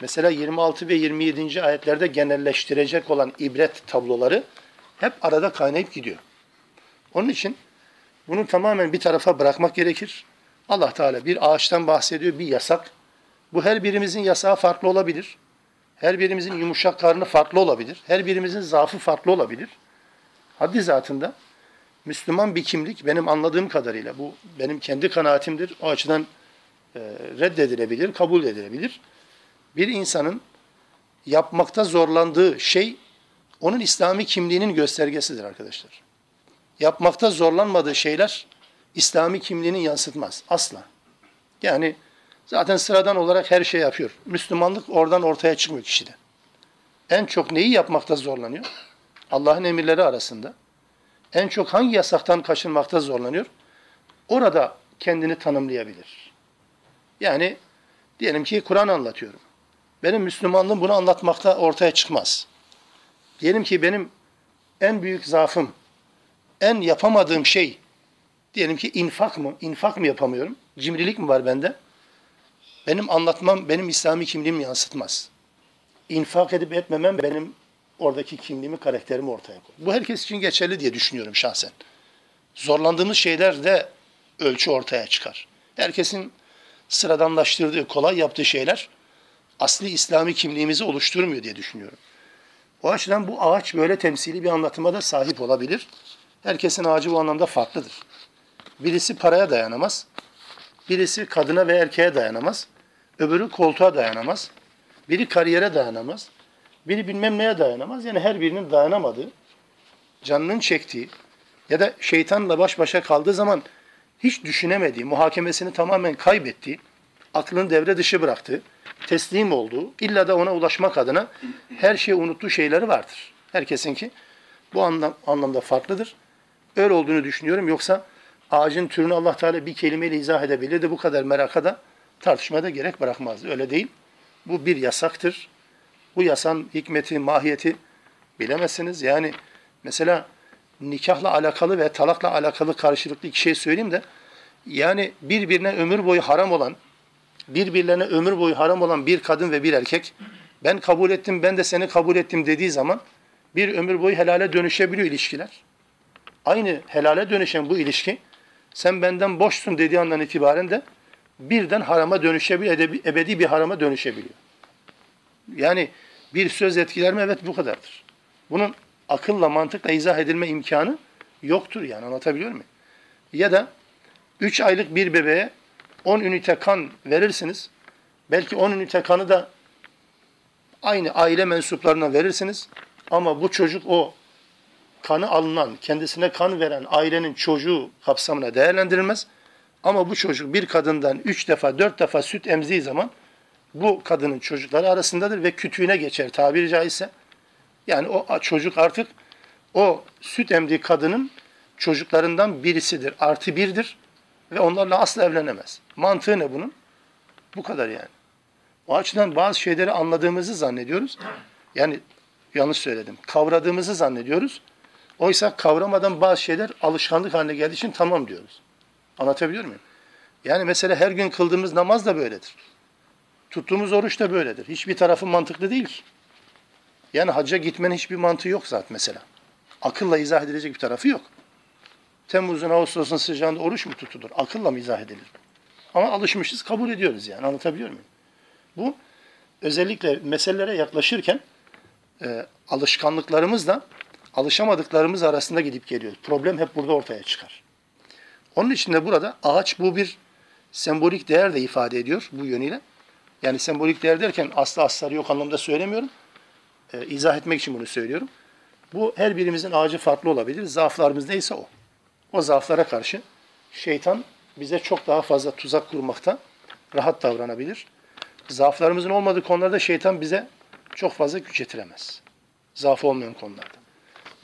mesela 26 ve 27. ayetlerde genelleştirecek olan ibret tabloları hep arada kaynayıp gidiyor. Onun için bunu tamamen bir tarafa bırakmak gerekir. Allah Teala bir ağaçtan bahsediyor, bir yasak. Bu her birimizin yasağı farklı olabilir. Her birimizin yumuşak karnı farklı olabilir. Her birimizin zaafı farklı olabilir. Haddi zatında Müslüman bir kimlik benim anladığım kadarıyla bu benim kendi kanaatimdir. O açıdan e, reddedilebilir, kabul edilebilir. Bir insanın yapmakta zorlandığı şey onun İslami kimliğinin göstergesidir arkadaşlar. Yapmakta zorlanmadığı şeyler İslami kimliğini yansıtmaz asla. Yani zaten sıradan olarak her şey yapıyor. Müslümanlık oradan ortaya çıkmıyor kişide. En çok neyi yapmakta zorlanıyor? Allah'ın emirleri arasında. En çok hangi yasaktan kaçınmakta zorlanıyor? Orada kendini tanımlayabilir. Yani diyelim ki Kur'an anlatıyorum. Benim Müslümanlığım bunu anlatmakta ortaya çıkmaz. Diyelim ki benim en büyük zaafım, en yapamadığım şey, diyelim ki infak mı? İnfak mı yapamıyorum? Cimrilik mi var bende? Benim anlatmam, benim İslami kimliğimi yansıtmaz. İnfak edip etmemem benim oradaki kimliğimi, karakterimi ortaya koy. Bu herkes için geçerli diye düşünüyorum şahsen. Zorlandığımız şeyler de ölçü ortaya çıkar. Herkesin sıradanlaştırdığı, kolay yaptığı şeyler asli İslami kimliğimizi oluşturmuyor diye düşünüyorum. O açıdan bu ağaç böyle temsili bir anlatıma da sahip olabilir. Herkesin ağacı bu anlamda farklıdır. Birisi paraya dayanamaz. Birisi kadına ve erkeğe dayanamaz. Öbürü koltuğa dayanamaz. Biri kariyere dayanamaz. Biri bilmem neye dayanamaz. Yani her birinin dayanamadığı, canının çektiği ya da şeytanla baş başa kaldığı zaman hiç düşünemediği, muhakemesini tamamen kaybettiği, aklını devre dışı bıraktığı, teslim olduğu, illa da ona ulaşmak adına her şeyi unuttuğu şeyleri vardır. Herkesinki bu anlam, anlamda farklıdır. Öyle olduğunu düşünüyorum. Yoksa ağacın türünü Allah Teala bir kelimeyle izah edebilirdi. Bu kadar meraka da tartışmada gerek bırakmazdı. Öyle değil. Bu bir yasaktır. Bu yasan hikmeti, mahiyeti bilemezsiniz. Yani mesela nikahla alakalı ve talakla alakalı karşılıklı iki şey söyleyeyim de yani birbirine ömür boyu haram olan birbirlerine ömür boyu haram olan bir kadın ve bir erkek ben kabul ettim, ben de seni kabul ettim dediği zaman bir ömür boyu helale dönüşebiliyor ilişkiler. Aynı helale dönüşen bu ilişki sen benden boşsun dediği andan itibaren de birden harama dönüşebiliyor, ebedi bir harama dönüşebiliyor. Yani bir söz etkiler mi? Evet bu kadardır. Bunun akılla, mantıkla izah edilme imkanı yoktur yani anlatabiliyor muyum? Ya da 3 aylık bir bebeğe 10 ünite kan verirsiniz. Belki 10 ünite kanı da aynı aile mensuplarına verirsiniz. Ama bu çocuk o kanı alınan, kendisine kan veren ailenin çocuğu kapsamına değerlendirilmez. Ama bu çocuk bir kadından üç defa, dört defa süt emziği zaman bu kadının çocukları arasındadır ve kütüğüne geçer tabiri caizse. Yani o çocuk artık o süt emdiği kadının çocuklarından birisidir, artı birdir ve onlarla asla evlenemez. Mantığı ne bunun? Bu kadar yani. O açıdan bazı şeyleri anladığımızı zannediyoruz. Yani yanlış söyledim. Kavradığımızı zannediyoruz. Oysa kavramadan bazı şeyler alışkanlık haline geldiği için tamam diyoruz. Anlatabiliyor muyum? Yani mesela her gün kıldığımız namaz da böyledir. Tuttuğumuz oruç da böyledir. Hiçbir tarafı mantıklı değil ki. Yani hacca gitmenin hiçbir mantığı yok zaten mesela. Akılla izah edilecek bir tarafı yok. Temmuz'un, Ağustos'un sıcağında oruç mu tutulur? Akılla mı izah edilir? Ama alışmışız, kabul ediyoruz yani. Anlatabiliyor muyum? Bu özellikle meselelere yaklaşırken e, alışkanlıklarımızla alışamadıklarımız arasında gidip geliyor. Problem hep burada ortaya çıkar. Onun için de burada ağaç bu bir sembolik değer de ifade ediyor bu yönüyle. Yani sembolik değer derken aslı asları yok anlamda söylemiyorum. Ee, izah etmek için bunu söylüyorum. Bu her birimizin ağacı farklı olabilir. Zaaflarımız neyse o. O zaaflara karşı şeytan bize çok daha fazla tuzak kurmakta rahat davranabilir. Zaaflarımızın olmadığı konularda şeytan bize çok fazla güç getiremez. Zaaf olmayan konularda.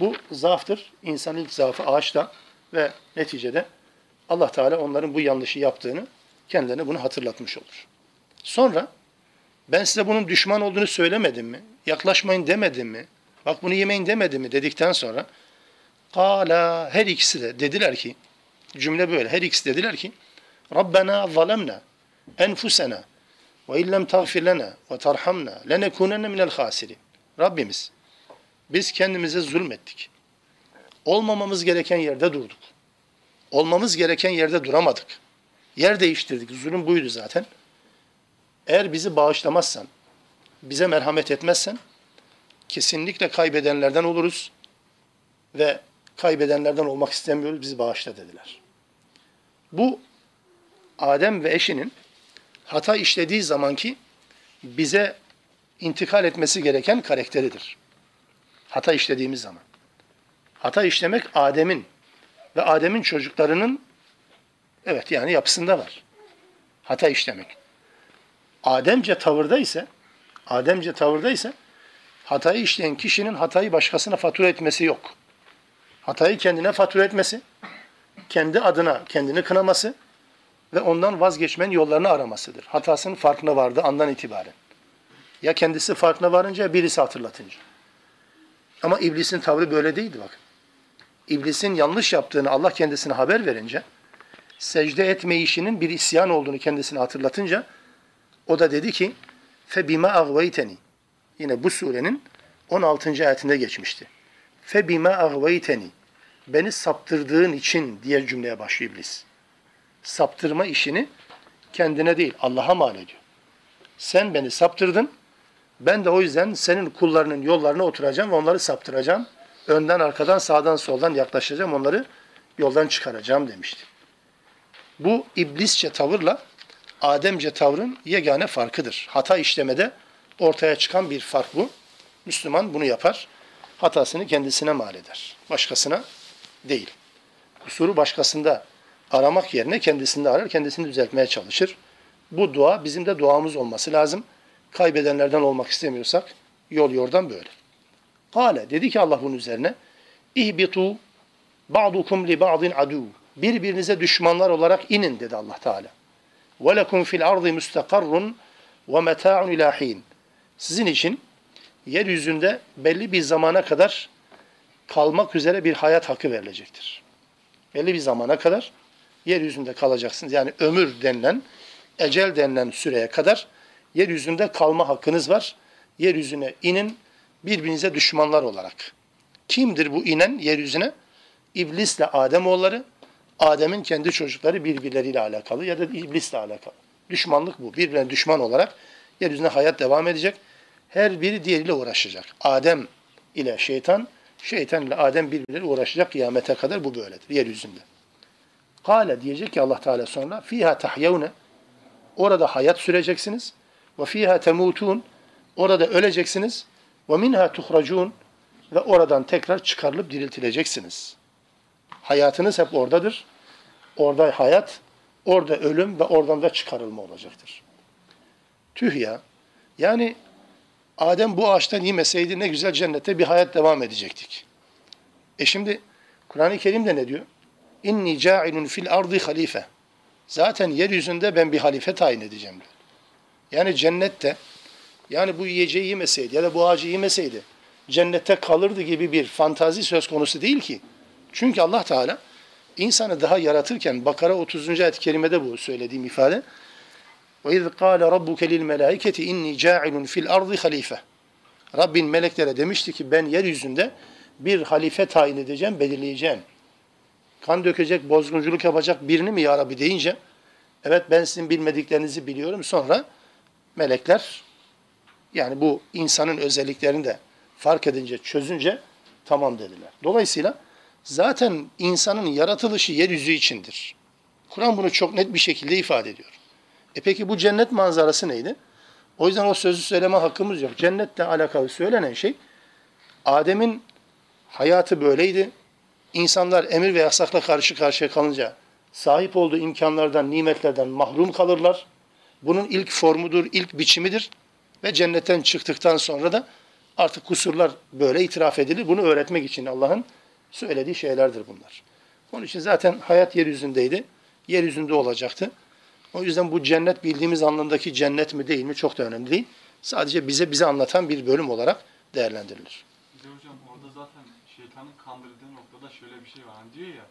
Bu zaaftır. İnsan ilk zaafı ağaçta ve neticede Allah Teala onların bu yanlışı yaptığını kendilerine bunu hatırlatmış olur. Sonra ben size bunun düşman olduğunu söylemedim mi? Yaklaşmayın demedim mi? Bak bunu yemeyin demedim mi? Dedikten sonra Kala her ikisi de dediler ki cümle böyle her ikisi dediler ki Rabbena zalemna enfusena ve illem tagfir lena ve tarhamna lenekunenne minel hasirin. Rabbimiz biz kendimize zulmettik. Olmamamız gereken yerde durduk. Olmamız gereken yerde duramadık. Yer değiştirdik. Zulüm buydu zaten. Eğer bizi bağışlamazsan, bize merhamet etmezsen kesinlikle kaybedenlerden oluruz ve kaybedenlerden olmak istemiyoruz, bizi bağışla dediler. Bu Adem ve eşinin hata işlediği zamanki bize intikal etmesi gereken karakteridir. Hata işlediğimiz zaman. Hata işlemek Adem'in ve Adem'in çocuklarının evet yani yapısında var. Hata işlemek. Ademce tavırda ise Ademce tavırda ise hatayı işleyen kişinin hatayı başkasına fatura etmesi yok. Hatayı kendine fatura etmesi, kendi adına kendini kınaması ve ondan vazgeçmenin yollarını aramasıdır. Hatasının farkına vardı andan itibaren. Ya kendisi farkına varınca birisi hatırlatınca. Ama iblisin tavrı böyle değildi bakın. İblisin yanlış yaptığını Allah kendisine haber verince, secde etme işinin bir isyan olduğunu kendisine hatırlatınca, o da dedi ki, فَبِمَا اَغْوَيْتَنِي Yine bu surenin 16. ayetinde geçmişti. febime agveyteni beni saptırdığın için diğer cümleye başlıyor iblis. Saptırma işini kendine değil Allah'a mal ediyor. Sen beni saptırdın. Ben de o yüzden senin kullarının yollarına oturacağım ve onları saptıracağım. Önden, arkadan, sağdan, soldan yaklaşacağım. Onları yoldan çıkaracağım demişti. Bu iblisçe tavırla Ademce tavrın yegane farkıdır. Hata işlemede ortaya çıkan bir fark bu. Müslüman bunu yapar. Hatasını kendisine mal eder. Başkasına değil. Kusuru başkasında aramak yerine kendisinde arar, kendisini düzeltmeye çalışır. Bu dua bizim de duamız olması lazım. Kaybedenlerden olmak istemiyorsak yol yordan böyle. Kale dedi ki Allah bunun üzerine İhbitu ba'dukum li ba'din adu. Birbirinize düşmanlar olarak inin dedi Allah Teala. Ve lekum fil ardı mustakarrun ve meta'un ilahin. Sizin için yeryüzünde belli bir zamana kadar kalmak üzere bir hayat hakkı verilecektir. Belli bir zamana kadar yeryüzünde kalacaksınız. Yani ömür denilen, ecel denilen süreye kadar yeryüzünde kalma hakkınız var. Yeryüzüne inin birbirinize düşmanlar olarak. Kimdir bu inen yeryüzüne? İblisle Ademoğulları, Adem'in kendi çocukları birbirleriyle alakalı ya da iblisle alakalı. Düşmanlık bu. Birbirine düşman olarak yeryüzünde hayat devam edecek. Her biri diğeriyle uğraşacak. Adem ile şeytan, şeytan ile Adem birbirleriyle uğraşacak kıyamete kadar bu böyledir yeryüzünde. Kale diyecek ki Allah Teala sonra fiha tahyavne orada hayat süreceksiniz ve fiha temutun orada öleceksiniz ve minha tuhracun ve oradan tekrar çıkarılıp diriltileceksiniz. Hayatınız hep oradadır. Orada hayat, orada ölüm ve oradan da çıkarılma olacaktır. Tüh ya. Yani Adem bu ağaçtan yemeseydi ne güzel cennette bir hayat devam edecektik. E şimdi Kur'an-ı Kerim'de ne diyor? İnni ca'ilun fil ardı halife. Zaten yeryüzünde ben bir halife tayin edeceğim diyor. Yani cennette yani bu yiyeceği yemeseydi ya da bu ağacı yemeseydi cennette kalırdı gibi bir fantazi söz konusu değil ki. Çünkü Allah Teala insanı daha yaratırken Bakara 30. ayet-i kerimede bu söylediğim ifade Kâle rabbuke lil melâiketi inni câilun fil ardı halife. Rabbin meleklere demişti ki ben yeryüzünde bir halife tayin edeceğim, belirleyeceğim. Kan dökecek, bozgunculuk yapacak birini mi ya Rabbi deyince evet ben sizin bilmediklerinizi biliyorum. Sonra melekler yani bu insanın özelliklerini de fark edince, çözünce tamam dediler. Dolayısıyla zaten insanın yaratılışı yeryüzü içindir. Kur'an bunu çok net bir şekilde ifade ediyor. E peki bu cennet manzarası neydi? O yüzden o sözü söyleme hakkımız yok. Cennetle alakalı söylenen şey Adem'in hayatı böyleydi. İnsanlar emir ve yasakla karşı karşıya kalınca sahip olduğu imkanlardan, nimetlerden mahrum kalırlar. Bunun ilk formudur, ilk biçimidir. Ve cennetten çıktıktan sonra da artık kusurlar böyle itiraf edilir. Bunu öğretmek için Allah'ın söylediği şeylerdir bunlar. Onun için zaten hayat yeryüzündeydi. Yeryüzünde olacaktı. O yüzden bu cennet bildiğimiz anlamdaki cennet mi değil mi çok da önemli değil. Sadece bize bize anlatan bir bölüm olarak değerlendirilir. Bir de hocam orada zaten şeytanın kandırdığı noktada şöyle bir şey var. Hani diyor ya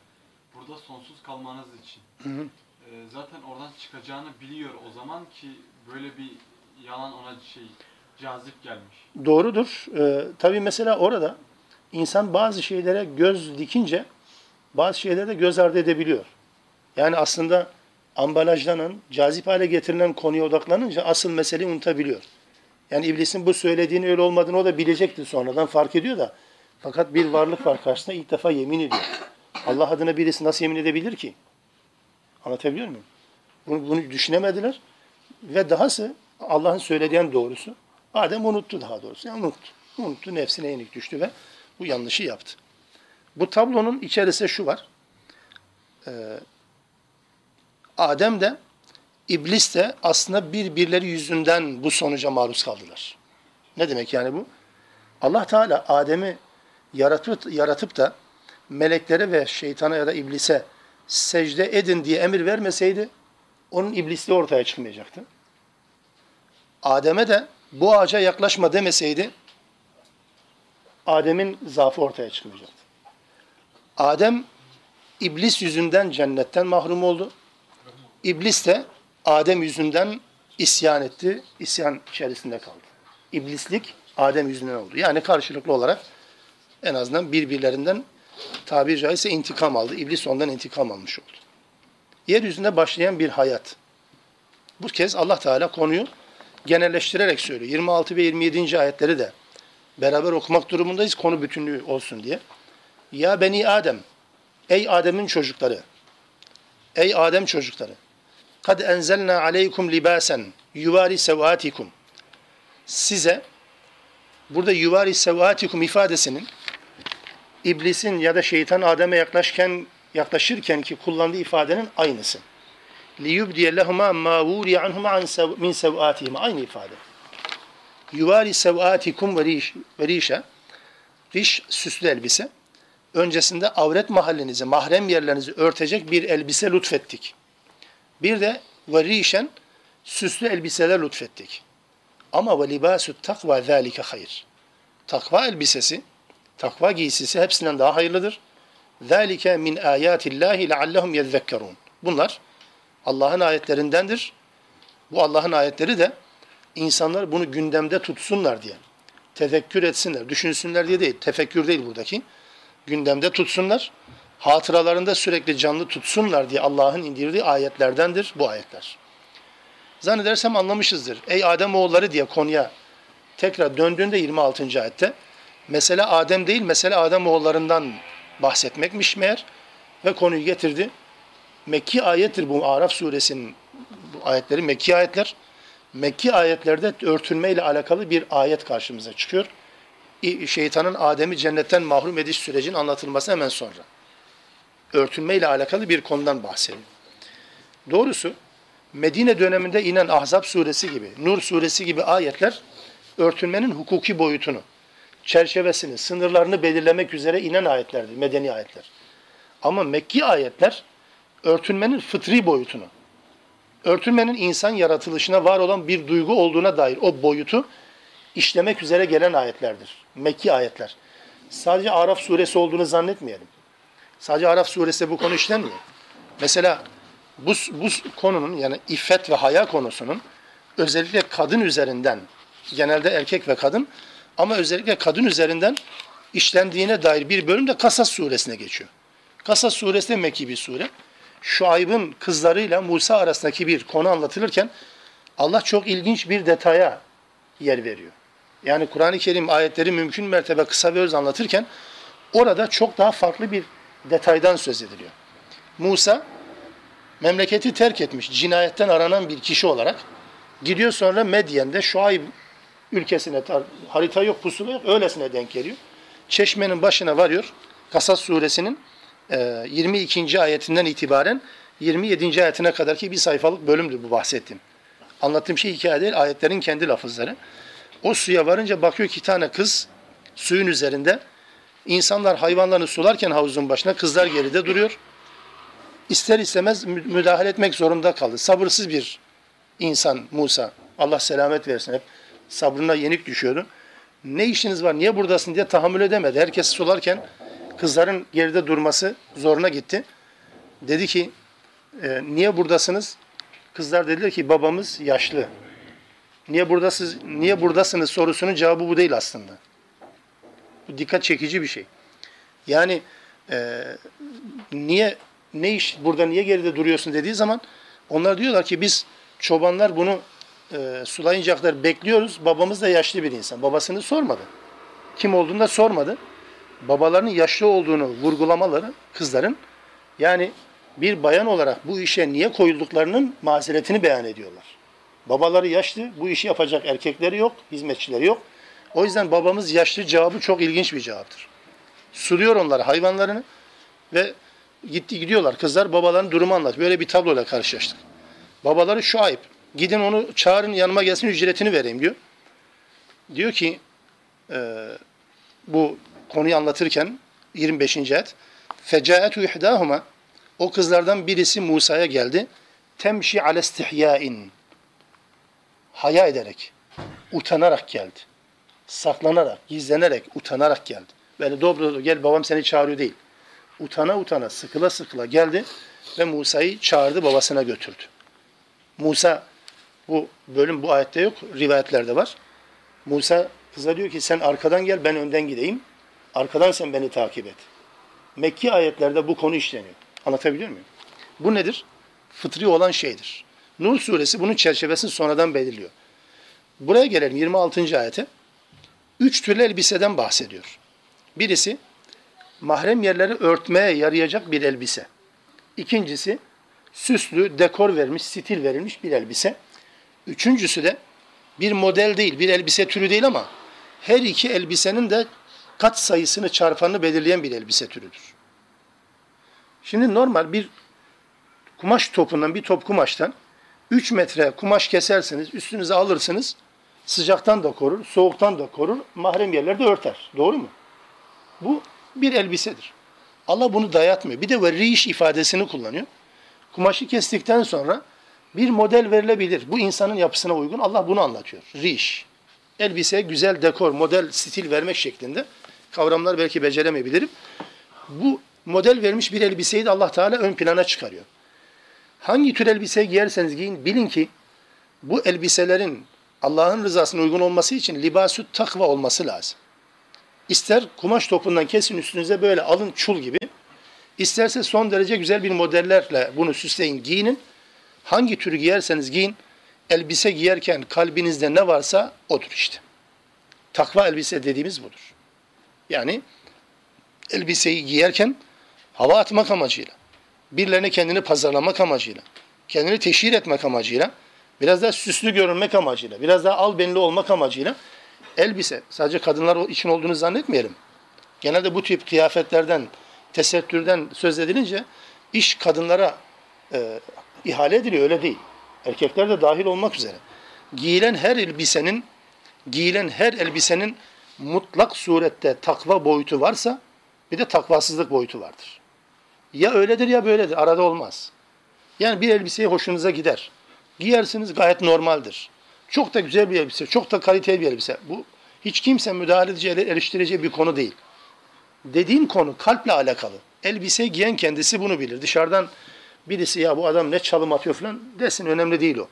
burada sonsuz kalmanız için. Hı hı. Ee, zaten oradan çıkacağını biliyor o zaman ki böyle bir yalan ona şey cazip gelmiş. Doğrudur. Ee, tabii mesela orada insan bazı şeylere göz dikince bazı şeylere de göz ardı edebiliyor. Yani aslında ambalajlanan, cazip hale getirilen konuya odaklanınca asıl meseleyi unutabiliyor. Yani iblisin bu söylediğini öyle olmadığını o da bilecekti sonradan fark ediyor da. Fakat bir varlık var karşısında ilk defa yemin ediyor. Allah adına birisi nasıl yemin edebilir ki? Anlatabiliyor muyum? Bunu, bunu düşünemediler. Ve dahası Allah'ın söylediğin doğrusu. Adem unuttu daha doğrusu. Yani unuttu. Unuttu, nefsine yenik düştü ve bu yanlışı yaptı. Bu tablonun içerisinde şu var. Ee, Adem de İblis de aslında birbirleri yüzünden bu sonuca maruz kaldılar. Ne demek yani bu? Allah Teala Adem'i yaratıp, yaratıp da meleklere ve şeytana ya da iblise secde edin diye emir vermeseydi onun iblisliği ortaya çıkmayacaktı. Adem'e de bu ağaca yaklaşma demeseydi Adem'in zaafı ortaya çıkmayacaktı. Adem iblis yüzünden cennetten mahrum oldu. İblis de Adem yüzünden isyan etti, isyan içerisinde kaldı. İblislik Adem yüzünden oldu. Yani karşılıklı olarak en azından birbirlerinden tabiri caizse intikam aldı. İblis ondan intikam almış oldu. Yeryüzünde başlayan bir hayat. Bu kez Allah Teala konuyu genelleştirerek söylüyor. 26 ve 27. ayetleri de beraber okumak durumundayız konu bütünlüğü olsun diye. Ya beni Adem, ey Adem'in çocukları, ey Adem çocukları, kad enzelna aleykum libasen yuvari sevatikum. Size burada yuvari sevatikum ifadesinin iblisin ya da şeytan Adem'e yaklaşırken yaklaşırken ki kullandığı ifadenin aynısı. lehuma ma wuri anhuma an min sevatihima aynı ifade. Yuvari sevatikum ve rişe riş süslü elbise. Öncesinde avret mahallenizi, mahrem yerlerinizi örtecek bir elbise lütfettik. Bir de ve rişen süslü elbiseler lütfettik. Ama ve libasü takva zâlike hayır. Takva elbisesi, takva giysisi hepsinden daha hayırlıdır. Zâlike min âyâtillâhi leallehum yezzekkerûn. Bunlar Allah'ın ayetlerindendir. Bu Allah'ın ayetleri de insanlar bunu gündemde tutsunlar diye. Tefekkür etsinler, düşünsünler diye değil. Tefekkür değil buradaki. Gündemde tutsunlar. Hatıralarında sürekli canlı tutsunlar diye Allah'ın indirdiği ayetlerdendir bu ayetler. Zannedersem anlamışızdır. Ey Adem oğulları diye konuya tekrar döndüğünde 26. ayette mesele Adem değil, mesele Adem oğullarından bahsetmekmiş meğer ve konuyu getirdi. Mekki ayettir bu Araf suresinin bu ayetleri Mekki ayetler. Mekki ayetlerde örtünme ile alakalı bir ayet karşımıza çıkıyor. Şeytanın Adem'i cennetten mahrum ediş sürecinin anlatılması hemen sonra. Örtünme ile alakalı bir konudan bahsediyor. Doğrusu Medine döneminde inen Ahzab suresi gibi, Nur suresi gibi ayetler örtünmenin hukuki boyutunu, çerçevesini, sınırlarını belirlemek üzere inen ayetlerdir, medeni ayetler. Ama Mekki ayetler örtünmenin fıtri boyutunu, örtünmenin insan yaratılışına var olan bir duygu olduğuna dair o boyutu işlemek üzere gelen ayetlerdir. Mekki ayetler. Sadece Araf suresi olduğunu zannetmeyelim. Sadece Araf suresi bu konu işlenmiyor. Mesela bu, bu konunun yani iffet ve haya konusunun özellikle kadın üzerinden, genelde erkek ve kadın ama özellikle kadın üzerinden işlendiğine dair bir bölüm de Kasas suresine geçiyor. Kasas suresi de Mekki bir sure. Şuayb'ın kızlarıyla Musa arasındaki bir konu anlatılırken Allah çok ilginç bir detaya yer veriyor. Yani Kur'an-ı Kerim ayetleri mümkün mertebe kısa ve öz anlatırken orada çok daha farklı bir detaydan söz ediliyor. Musa memleketi terk etmiş, cinayetten aranan bir kişi olarak gidiyor sonra Medyen'de Şuayb ülkesine, harita yok, pusula yok, öylesine denk geliyor. Çeşmenin başına varıyor. Kasas suresinin 22. ayetinden itibaren 27. ayetine kadar ki bir sayfalık bölümdür bu bahsettiğim. Anlattığım şey hikaye değil, ayetlerin kendi lafızları. O suya varınca bakıyor ki tane kız suyun üzerinde. İnsanlar hayvanlarını sularken havuzun başına kızlar geride duruyor. İster istemez müdahale etmek zorunda kaldı. Sabırsız bir insan Musa. Allah selamet versin hep. Sabrına yenik düşüyordu. Ne işiniz var, niye buradasın diye tahammül edemedi. Herkes sularken kızların geride durması zoruna gitti. Dedi ki, e, niye buradasınız? Kızlar dediler ki babamız yaşlı. Niye buradasınız, niye buradasınız sorusunun cevabı bu değil aslında. Bu dikkat çekici bir şey. Yani e, niye ne iş burada niye geride duruyorsun dediği zaman onlar diyorlar ki biz çobanlar bunu e, sulayıncaya kadar bekliyoruz. Babamız da yaşlı bir insan. Babasını sormadı. Kim olduğunu da sormadı. Babalarının yaşlı olduğunu vurgulamaları kızların yani bir bayan olarak bu işe niye koyulduklarının mazeretini beyan ediyorlar. Babaları yaşlı, bu işi yapacak erkekleri yok, hizmetçileri yok. O yüzden babamız yaşlı cevabı çok ilginç bir cevaptır. Suluyor onları, hayvanlarını ve gitti gidiyorlar. Kızlar babaların durumu anlat. Böyle bir tabloyla karşılaştık. Babaları şu ayıp. Gidin onu çağırın yanıma gelsin ücretini vereyim diyor. Diyor ki e, bu konuyu anlatırken 25. ayet Fecaetu ihdahuma o kızlardan birisi Musa'ya geldi. Temşi ale istihyain haya ederek, utanarak geldi. Saklanarak, gizlenerek, utanarak geldi. Böyle dobro gel babam seni çağırıyor değil. Utana utana, sıkıla sıkıla geldi ve Musa'yı çağırdı, babasına götürdü. Musa, bu bölüm bu ayette yok, rivayetlerde var. Musa kıza diyor ki sen arkadan gel, ben önden gideyim. Arkadan sen beni takip et. Mekki ayetlerde bu konu işleniyor. Anlatabiliyor muyum? Bu nedir? Fıtri olan şeydir. Nur suresi bunun çerçevesini sonradan belirliyor. Buraya gelelim 26. ayete. Üç türlü elbiseden bahsediyor. Birisi mahrem yerleri örtmeye yarayacak bir elbise. İkincisi süslü, dekor vermiş, stil verilmiş bir elbise. Üçüncüsü de bir model değil, bir elbise türü değil ama her iki elbisenin de kat sayısını çarpanını belirleyen bir elbise türüdür. Şimdi normal bir kumaş topundan, bir top kumaştan 3 metre kumaş kesersiniz, üstünüze alırsınız. Sıcaktan da korur, soğuktan da korur, mahrem yerlerde örter. Doğru mu? Bu bir elbisedir. Allah bunu dayatmıyor. Bir de ve riş ifadesini kullanıyor. Kumaşı kestikten sonra bir model verilebilir. Bu insanın yapısına uygun. Allah bunu anlatıyor. Riş. Elbise güzel dekor, model, stil vermek şeklinde. Kavramlar belki beceremeyebilirim. Bu model vermiş bir elbiseyi de Allah Teala ön plana çıkarıyor. Hangi tür elbise giyerseniz giyin bilin ki bu elbiselerin Allah'ın rızasına uygun olması için libasü takva olması lazım. İster kumaş topundan kesin üstünüze böyle alın çul gibi. İsterse son derece güzel bir modellerle bunu süsleyin, giyinin. Hangi türü giyerseniz giyin, elbise giyerken kalbinizde ne varsa odur işte. Takva elbise dediğimiz budur. Yani elbiseyi giyerken hava atmak amacıyla, birilerine kendini pazarlamak amacıyla, kendini teşhir etmek amacıyla, biraz daha süslü görünmek amacıyla, biraz daha albenli olmak amacıyla elbise, sadece kadınlar için olduğunu zannetmeyelim. Genelde bu tip kıyafetlerden, tesettürden söz edilince iş kadınlara e, ihale ediliyor, öyle değil. Erkekler de dahil olmak üzere. Giyilen her elbisenin, giyilen her elbisenin mutlak surette takva boyutu varsa bir de takvasızlık boyutu vardır. Ya öyledir ya böyledir. Arada olmaz. Yani bir elbiseyi hoşunuza gider. Giyersiniz gayet normaldir. Çok da güzel bir elbise, çok da kaliteli bir elbise. Bu hiç kimse müdahale edeceği, eleştireceği bir konu değil. Dediğim konu kalple alakalı. Elbise giyen kendisi bunu bilir. Dışarıdan birisi ya bu adam ne çalım atıyor falan desin önemli değil o.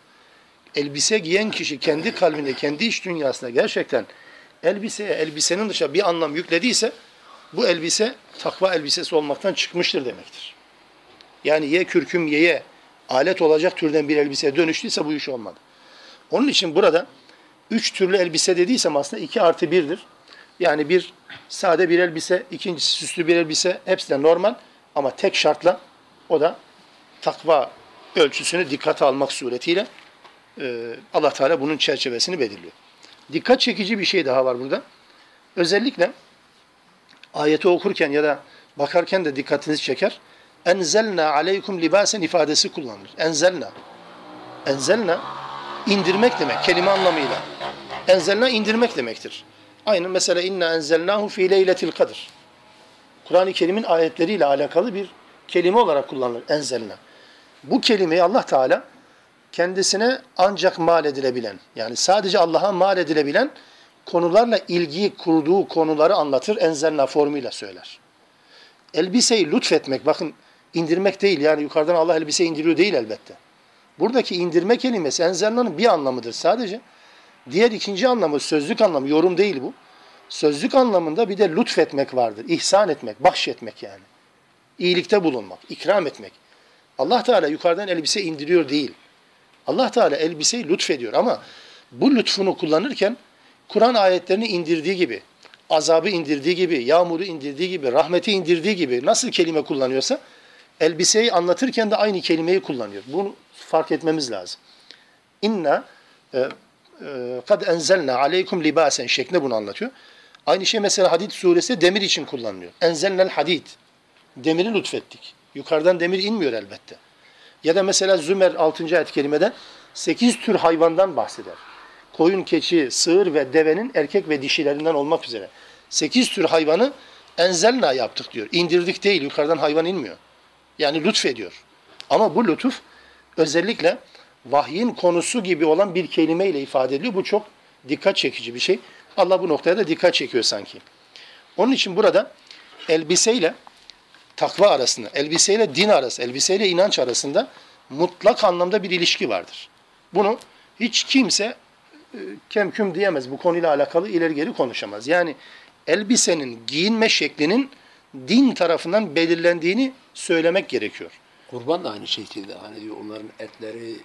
Elbise giyen kişi kendi kalbinde, kendi iç dünyasında gerçekten elbiseye, elbisenin dışında bir anlam yüklediyse bu elbise takva elbisesi olmaktan çıkmıştır demektir. Yani ye kürküm yeye alet olacak türden bir elbiseye dönüştüyse bu iş olmadı. Onun için burada üç türlü elbise dediysem aslında iki artı birdir. Yani bir sade bir elbise, ikincisi süslü bir elbise hepsi de normal ama tek şartla o da takva ölçüsünü dikkate almak suretiyle e, Allah Teala bunun çerçevesini belirliyor. Dikkat çekici bir şey daha var burada. Özellikle ayeti okurken ya da bakarken de dikkatinizi çeker. Enzelna aleykum libasen ifadesi kullanılır. Enzelna. Enzelna indirmek demek kelime anlamıyla. Enzelna indirmek demektir. Aynı mesela inna enzelnahu fi leyletil kadir. Kur'an-ı Kerim'in ayetleriyle alakalı bir kelime olarak kullanılır enzelna. Bu kelimeyi Allah Teala kendisine ancak mal edilebilen, yani sadece Allah'a mal edilebilen konularla ilgiyi kurduğu konuları anlatır, enzelna formuyla söyler. Elbiseyi lütfetmek, bakın indirmek değil, yani yukarıdan Allah elbise indiriyor değil elbette. Buradaki indirme kelimesi enzelnanın bir anlamıdır sadece. Diğer ikinci anlamı, sözlük anlamı, yorum değil bu. Sözlük anlamında bir de lütfetmek vardır. İhsan etmek, bahşetmek yani. İyilikte bulunmak, ikram etmek. Allah Teala yukarıdan elbise indiriyor değil. Allah Teala elbiseyi lütfediyor ama bu lütfunu kullanırken Kur'an ayetlerini indirdiği gibi, azabı indirdiği gibi, yağmuru indirdiği gibi, rahmeti indirdiği gibi nasıl kelime kullanıyorsa elbiseyi anlatırken de aynı kelimeyi kullanıyor. Bunu fark etmemiz lazım. İnna e, e, kad enzelna aleykum libasen şeklinde bunu anlatıyor. Aynı şey mesela Hadid suresi demir için kullanılıyor. Enzelnel hadid. Demiri lütfettik. Yukarıdan demir inmiyor elbette. Ya da mesela Zümer 6. ayet kerimede 8 tür hayvandan bahseder. Koyun, keçi, sığır ve devenin erkek ve dişilerinden olmak üzere. 8 tür hayvanı enzelna yaptık diyor. İndirdik değil, yukarıdan hayvan inmiyor. Yani lütfediyor. Ama bu lütuf özellikle vahyin konusu gibi olan bir kelimeyle ifade ediliyor. Bu çok dikkat çekici bir şey. Allah bu noktaya da dikkat çekiyor sanki. Onun için burada elbiseyle takva arasında, elbiseyle din arası, elbiseyle inanç arasında mutlak anlamda bir ilişki vardır. Bunu hiç kimse e, kemküm diyemez. Bu konuyla alakalı ileri geri konuşamaz. Yani elbisenin giyinme şeklinin din tarafından belirlendiğini söylemek gerekiyor. Kurban da aynı şekilde. Hani diyor onların etleri,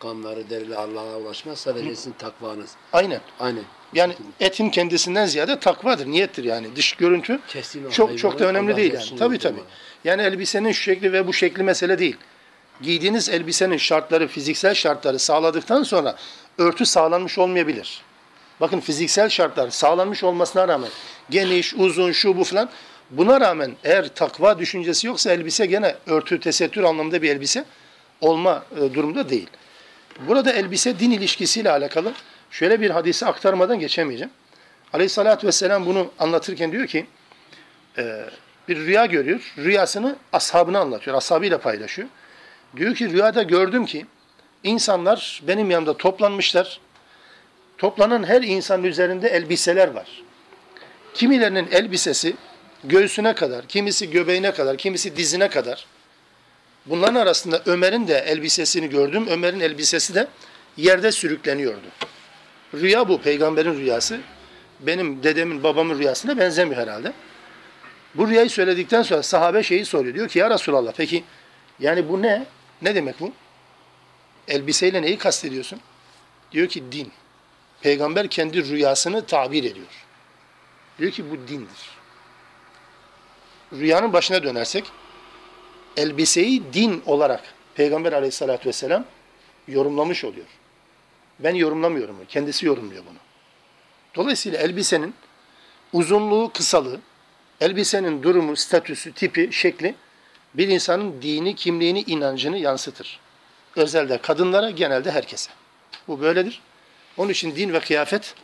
kanları, derileri Allah'a ulaşmaz. Sadece sizin takvanız. Aynen. Aynen. Yani etin kendisinden ziyade takvadır, niyettir yani. Dış görüntü Kestiğin o çok çok da önemli değil yani. Tabii tabii. Yani elbisenin şu şekli ve bu şekli mesele değil. Giydiğiniz elbisenin şartları, fiziksel şartları sağladıktan sonra örtü sağlanmış olmayabilir. Bakın fiziksel şartlar sağlanmış olmasına rağmen geniş, uzun, şu bu falan buna rağmen eğer takva düşüncesi yoksa elbise gene örtü, tesettür anlamında bir elbise olma e, durumda değil. Burada elbise din ilişkisiyle alakalı şöyle bir hadisi aktarmadan geçemeyeceğim. Aleyhissalatü vesselam bunu anlatırken diyor ki e, bir rüya görüyor. Rüyasını ashabına anlatıyor. Ashabıyla paylaşıyor. Diyor ki rüyada gördüm ki insanlar benim yanımda toplanmışlar. Toplanan her insanın üzerinde elbiseler var. Kimilerinin elbisesi göğsüne kadar, kimisi göbeğine kadar, kimisi dizine kadar. Bunların arasında Ömer'in de elbisesini gördüm. Ömer'in elbisesi de yerde sürükleniyordu. Rüya bu, peygamberin rüyası. Benim dedemin, babamın rüyasına benzemiyor herhalde. Bu rüyayı söyledikten sonra sahabe şeyi soruyor. Diyor ki ya Resulallah peki yani bu ne? Ne demek bu? Elbiseyle neyi kastediyorsun? Diyor ki din. Peygamber kendi rüyasını tabir ediyor. Diyor ki bu dindir. Rüyanın başına dönersek elbiseyi din olarak Peygamber aleyhissalatü vesselam yorumlamış oluyor. Ben yorumlamıyorum. Kendisi yorumluyor bunu. Dolayısıyla elbisenin uzunluğu, kısalığı, elbisenin durumu, statüsü, tipi, şekli bir insanın dini, kimliğini, inancını yansıtır. Özelde kadınlara, genelde herkese. Bu böyledir. Onun için din ve kıyafet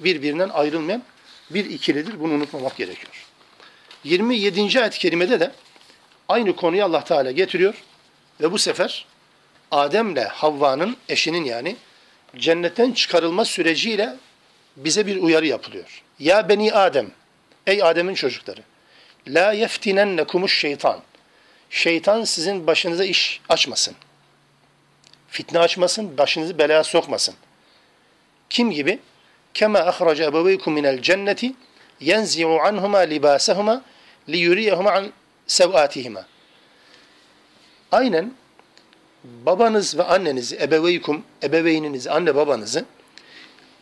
birbirinden ayrılmayan bir ikilidir. Bunu unutmamak gerekiyor. 27. ayet-i kerimede de aynı konuyu Allah Teala getiriyor ve bu sefer Adem'le Havva'nın eşinin yani cennetten çıkarılma süreciyle bize bir uyarı yapılıyor. Ya beni Adem, ey Adem'in çocukları, la yeftinennekumuş şeytan. şeytan sizin başınıza iş açmasın. Fitne açmasın, başınızı belaya sokmasın. Kim gibi? Kema ahraca ebeveykum minel cenneti yenzi'u anhuma libasahuma liyuriyahuma an sev'atihima. Aynen babanız ve annenizi, ebeveykum, ebeveyninizi, anne babanızı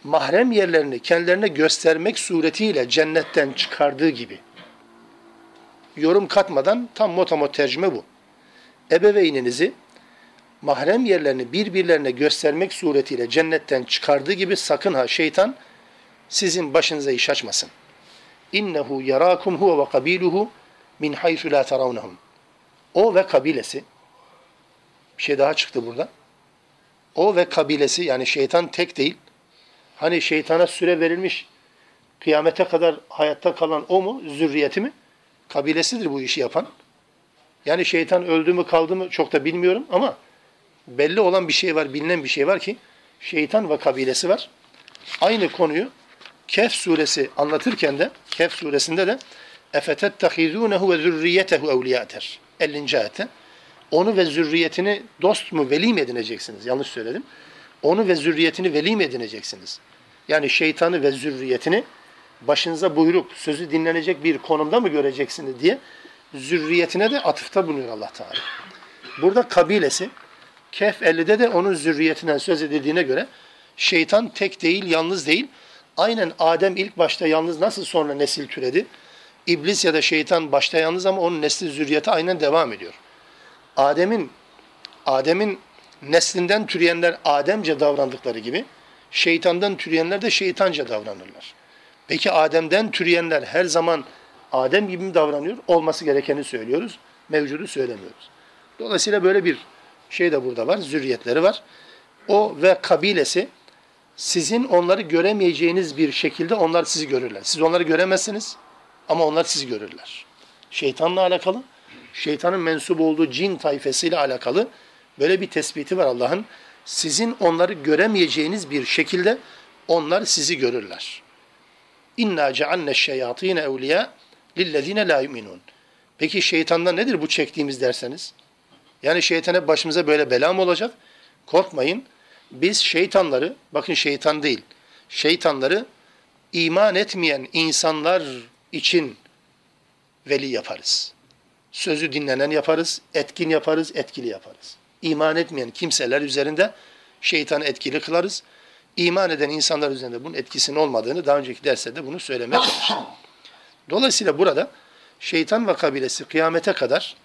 mahrem yerlerini kendilerine göstermek suretiyle cennetten çıkardığı gibi. Yorum katmadan tam motamot tercüme bu. Ebeveyninizi mahrem yerlerini birbirlerine göstermek suretiyle cennetten çıkardığı gibi sakın ha şeytan sizin başınıza iş açmasın. İnnehu yarakum huve ve kabiluhu min haythu la tarawnahum. O ve kabilesi bir şey daha çıktı burada. O ve kabilesi yani şeytan tek değil. Hani şeytana süre verilmiş kıyamete kadar hayatta kalan o mu? Zürriyeti mi? Kabilesidir bu işi yapan. Yani şeytan öldü mü kaldı mı çok da bilmiyorum ama belli olan bir şey var, bilinen bir şey var ki şeytan ve kabilesi var. Aynı konuyu Kehf suresi anlatırken de Kehf suresinde de efetettehizunehu ve zürriyetehu evliyater. 50. ayette. Onu ve zürriyetini dost mu veli mi edineceksiniz? Yanlış söyledim. Onu ve zürriyetini veli mi edineceksiniz? Yani şeytanı ve zürriyetini başınıza buyruk, sözü dinlenecek bir konumda mı göreceksiniz diye zürriyetine de atıfta bulunuyor Allah Teala. Burada kabilesi Kehf 50'de de onun zürriyetinden söz edildiğine göre şeytan tek değil, yalnız değil. Aynen Adem ilk başta yalnız nasıl sonra nesil türedi? İblis ya da şeytan başta yalnız ama onun nesli zürriyeti aynen devam ediyor. Adem'in Adem'in neslinden türeyenler Ademce davrandıkları gibi şeytandan türeyenler de şeytanca davranırlar. Peki Adem'den türeyenler her zaman Adem gibi mi davranıyor? Olması gerekeni söylüyoruz. Mevcudu söylemiyoruz. Dolayısıyla böyle bir şey de burada var. Zürriyetleri var. O ve kabilesi sizin onları göremeyeceğiniz bir şekilde onlar sizi görürler. Siz onları göremezsiniz ama onlar sizi görürler. Şeytanla alakalı, şeytanın mensup olduğu cin tayfesiyle alakalı böyle bir tespiti var Allah'ın. Sizin onları göremeyeceğiniz bir şekilde onlar sizi görürler. İnna cealne şeyatine evliya lillezine la yu'minun. Peki şeytandan nedir bu çektiğimiz derseniz? Yani şeytana başımıza böyle bela mı olacak? Korkmayın. Biz şeytanları, bakın şeytan değil, şeytanları iman etmeyen insanlar için veli yaparız. Sözü dinlenen yaparız, etkin yaparız, etkili yaparız. İman etmeyen kimseler üzerinde şeytanı etkili kılarız. İman eden insanlar üzerinde bunun etkisinin olmadığını daha önceki derslerde bunu söylemeye. Dolayısıyla burada şeytan ve kabilesi kıyamete kadar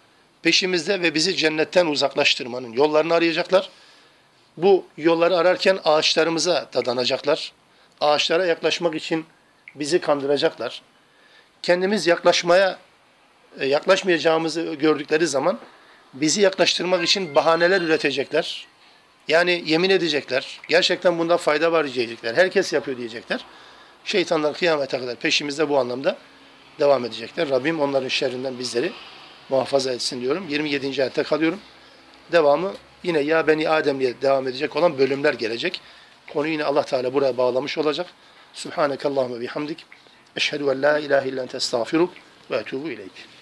peşimizde ve bizi cennetten uzaklaştırmanın yollarını arayacaklar. Bu yolları ararken ağaçlarımıza dadanacaklar. Ağaçlara yaklaşmak için bizi kandıracaklar. Kendimiz yaklaşmaya e, yaklaşmayacağımızı gördükleri zaman bizi yaklaştırmak için bahaneler üretecekler. Yani yemin edecekler. Gerçekten bunda fayda var diyecekler. Herkes yapıyor diyecekler. Şeytanlar kıyamete kadar peşimizde bu anlamda devam edecekler. Rabbim onların şerrinden bizleri muhafaza etsin diyorum. 27. ayette kalıyorum. Devamı yine ya beni Adem diye devam edecek olan bölümler gelecek. Konuyu yine Allah Teala buraya bağlamış olacak. Subhanekallahumma bihamdik. Eşhedü en la ilahe illen testağfiruk ve etubu ileyk.